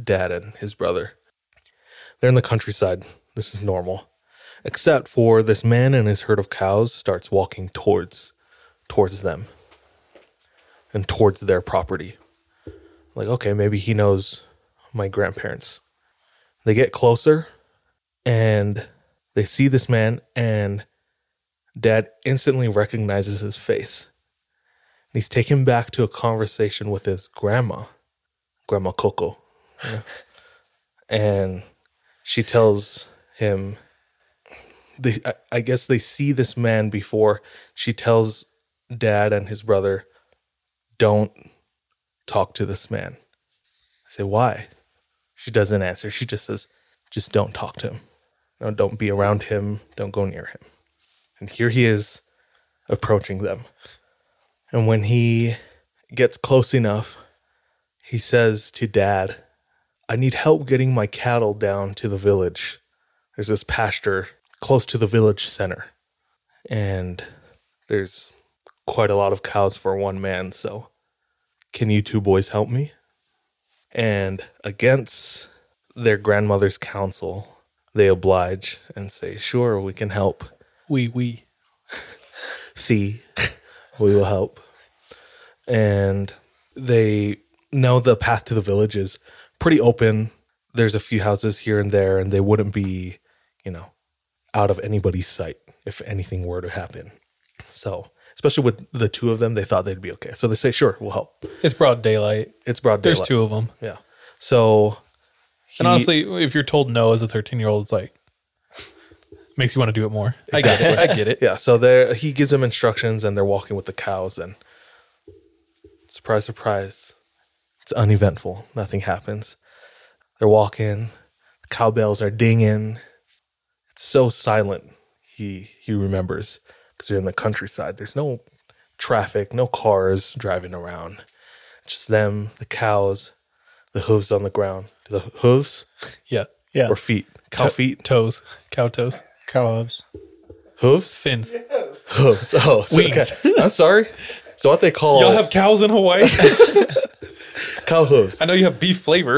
dad and his brother. They're in the countryside. This is normal. Except for this man and his herd of cows starts walking towards towards them and towards their property. Like, okay, maybe he knows my grandparents. They get closer and they see this man, and dad instantly recognizes his face. And he's taken back to a conversation with his grandma, Grandma Coco. And she tells him, they, I, I guess they see this man before. She tells dad and his brother, don't talk to this man. I say, why? She doesn't answer. She just says, just don't talk to him. No, don't be around him. Don't go near him. And here he is approaching them. And when he gets close enough, he says to dad, I need help getting my cattle down to the village. There's this pasture close to the village center. And there's quite a lot of cows for one man. So, can you two boys help me? And against their grandmother's counsel, they oblige and say, Sure, we can help. We we (laughs) See, we will help. And they know the path to the village is pretty open. There's a few houses here and there, and they wouldn't be, you know, out of anybody's sight if anything were to happen. So especially with the two of them, they thought they'd be okay. So they say, "Sure, we'll help." It's broad daylight. It's broad daylight. There's two of them. Yeah. So And honestly, if you're told no as a 13 year old, it's like makes you want to do it more. I get it. I get it. Yeah, so there he gives them instructions and they're walking with the cows and surprise surprise. It's uneventful. Nothing happens. They're walking, the cowbells are dinging. It's so silent. He he remembers because they're in the countryside. There's no traffic, no cars driving around. Just them, the cows, the hooves on the ground. The hooves Yeah. Yeah. or feet? Cow To- feet? Toes. Cow toes. Cow Hooves? Hooves? Fins. (laughs) Hooves. Oh, so, Wings. okay. (laughs) I'm sorry. So what they call Y'all have cows in Hawaii? (laughs) cow hooves. I know you have beef flavor.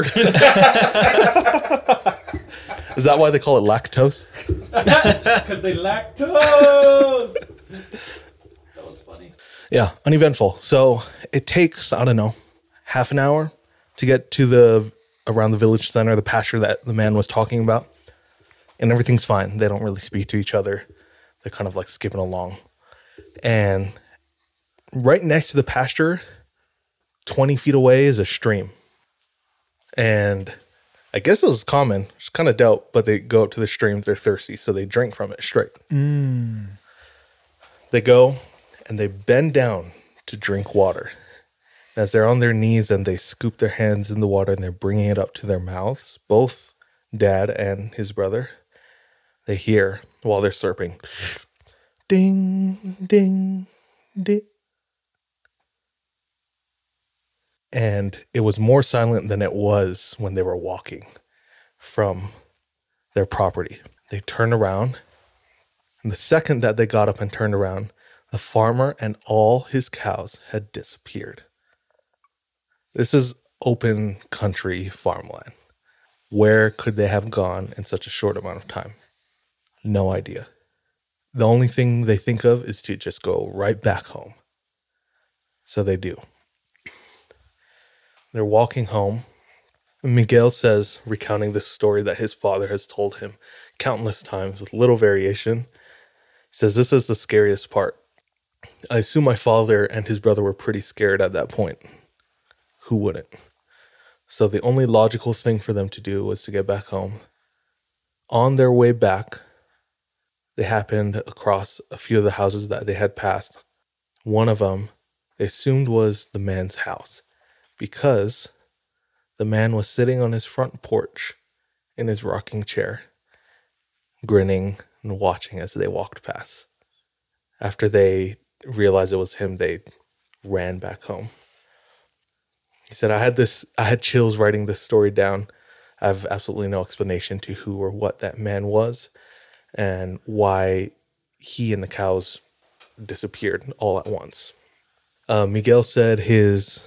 Is that why they call it lactose? Because they lactose. That was funny. Yeah, uneventful. So it takes I don't know half an hour to get to the around the village center, the pasture that the man was talking about, and everything's fine. They don't really speak to each other. They're kind of like skipping along, and right next to the pasture, twenty feet away, is a stream, and I guess this is common. It's kind of dope, but they go up to the stream. They're thirsty, so they drink from it straight. Mm. They go and they bend down to drink water. As they're on their knees and they scoop their hands in the water and they're bringing it up to their mouths, both dad and his brother, they hear while they're slurping ding, ding, ding. And it was more silent than it was when they were walking from their property. They turn around and the second that they got up and turned around, the farmer and all his cows had disappeared. This is open country farmland. Where could they have gone in such a short amount of time? No idea. The only thing they think of is to just go right back home. So they do. They're walking home. Miguel says, recounting this story that his father has told him countless times with little variation, he says, This is the scariest part. I assume my father and his brother were pretty scared at that point. Who wouldn't? So the only logical thing for them to do was to get back home. On their way back, they happened across a few of the houses that they had passed. One of them they assumed was the man's house because the man was sitting on his front porch in his rocking chair, grinning and watching as they walked past. After they realized it was him, they ran back home. He said, I had this, I had chills writing this story down. I have absolutely no explanation to who or what that man was and why he and the cows disappeared all at once. Uh, Miguel said his,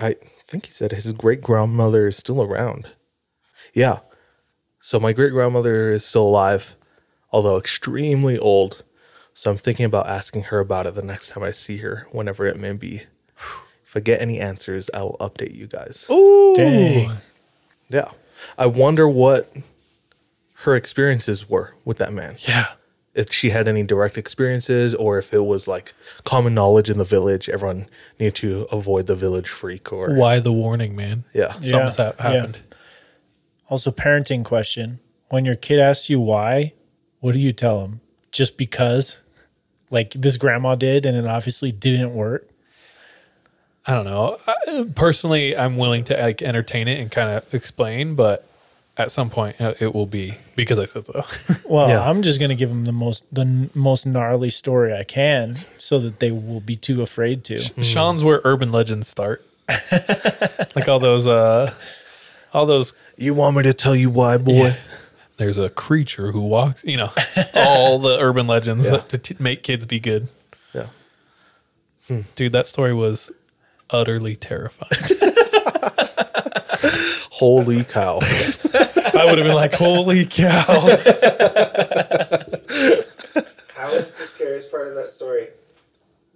I think he said his great grandmother is still around. Yeah. So my great grandmother is still alive, although extremely old. So I'm thinking about asking her about it the next time I see her, whenever it may be. If I get any answers, I will update you guys. Dang. Yeah. I wonder what her experiences were with that man. Yeah. If she had any direct experiences or if it was like common knowledge in the village, everyone needed to avoid the village freak or Why the warning, man? Yeah. Something's Yeah, ha- happened. Also, parenting question: When your kid asks you why, what do you tell them? Just because, like this grandma did, and it obviously didn't work. I don't know. I, personally, I'm willing to like entertain it and kind of explain, but at some point uh, it will be because I said so. (laughs) Well, Yeah. I'm just gonna give them the most the n- most gnarly story I can, so that they will be too afraid to. Sean's where urban legends start. (laughs) like all those, uh, all those. You want me to tell you why, boy? There's a creature who walks. You know, (laughs) all the urban legends Yeah. to t- make kids be good. Yeah. Dude, that story was utterly terrified. (laughs) Holy cow. I would have been like, "Holy cow!" How is the scariest part of that story?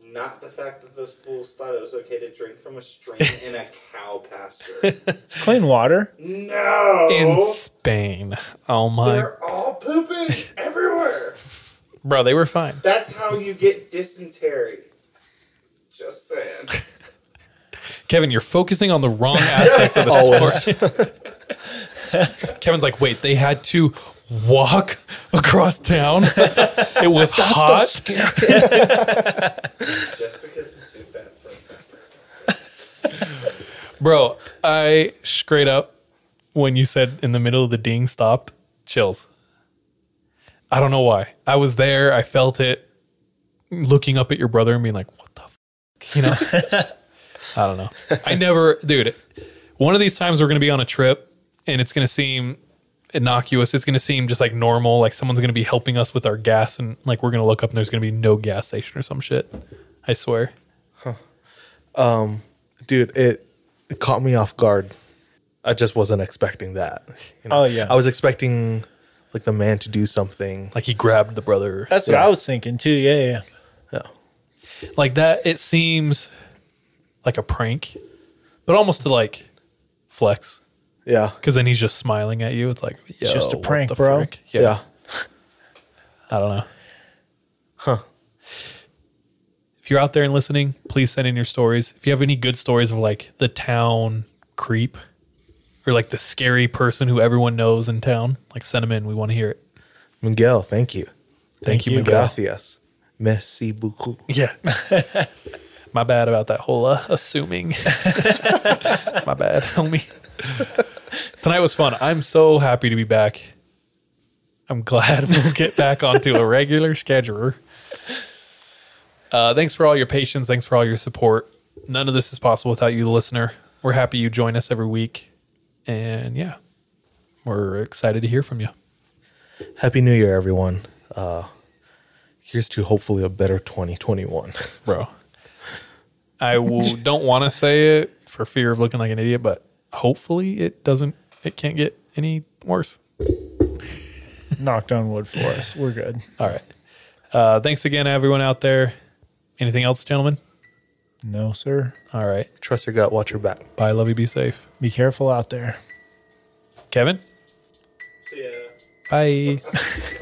Not the fact that those fools thought it was okay to drink from a stream in a cow pasture. It's clean water. No! In Spain, oh my, They're all pooping everywhere. bro, they were fine. That's how you get dysentery. Just saying. Kevin, you're focusing on the wrong (laughs) aspects of the Always. story. (laughs) Kevin's like, wait, they had to walk (laughs) across town. it was hot. Just because I'm too fat for a fat. Bro, I straight up, when you said in the middle of the ding stopped, chills. I don't know why. I was there. I felt it looking up at your brother and being like, what the f-? You know? I don't know. (laughs) I never, dude, one of these times we're going to be on a trip and it's going to seem innocuous. It's going to seem just like normal. Like someone's going to be helping us with our gas and like we're going to look up and there's going to be no gas station or some shit. I swear. Um, dude, it, it caught me off guard. I just wasn't expecting that. you know? Oh, yeah. I was expecting like the man to do something. Like he grabbed the brother. That's what I was thinking too. Yeah, yeah. Yeah. like that it seems like a prank but almost to like flex Yeah. because then he's just smiling at you it's like It's just a prank, bro." Yeah. yeah, i don't know Huh. if you're out there and listening please send in your stories if you have any good stories of like the town creep or like the scary person who everyone knows in town like send them in we want to hear it Miguel, thank you. thank, you you. miguel Gracias. Merci beaucoup. yeah (laughs) my bad about that whole uh, assuming. (laughs) My bad homie. Tonight was fun. I'm so happy to be back. I'm glad we'll get back onto a regular schedule uh, thanks for all your patience. Thanks for all your support. None of this is possible without you the listener. We're happy you join us every week. And yeah we're excited to hear from you. Happy New Year, everyone. Uh, here's to hopefully a better 2021. bro. I (laughs) will, don't want to say it for fear of looking like an idiot, but hopefully it doesn't. It can't get any worse. Knocked on wood for us. We're good. All right. Uh, thanks again, everyone out there. Anything else, gentlemen? No, sir. All right. Trust your gut, watch your back. Bye. Love you. Be safe. Be careful out there. Kevin. Bye. (laughs)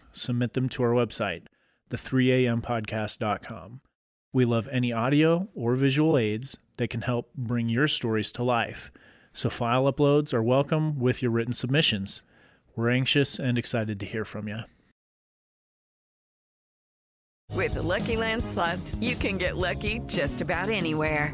submit them to our website, the3ampodcast.com. We love any audio or visual aids that can help bring your stories to life. So file uploads are welcome with your written submissions. We're anxious and excited to hear from you. With the Lucky Land slots, you can get lucky just about anywhere.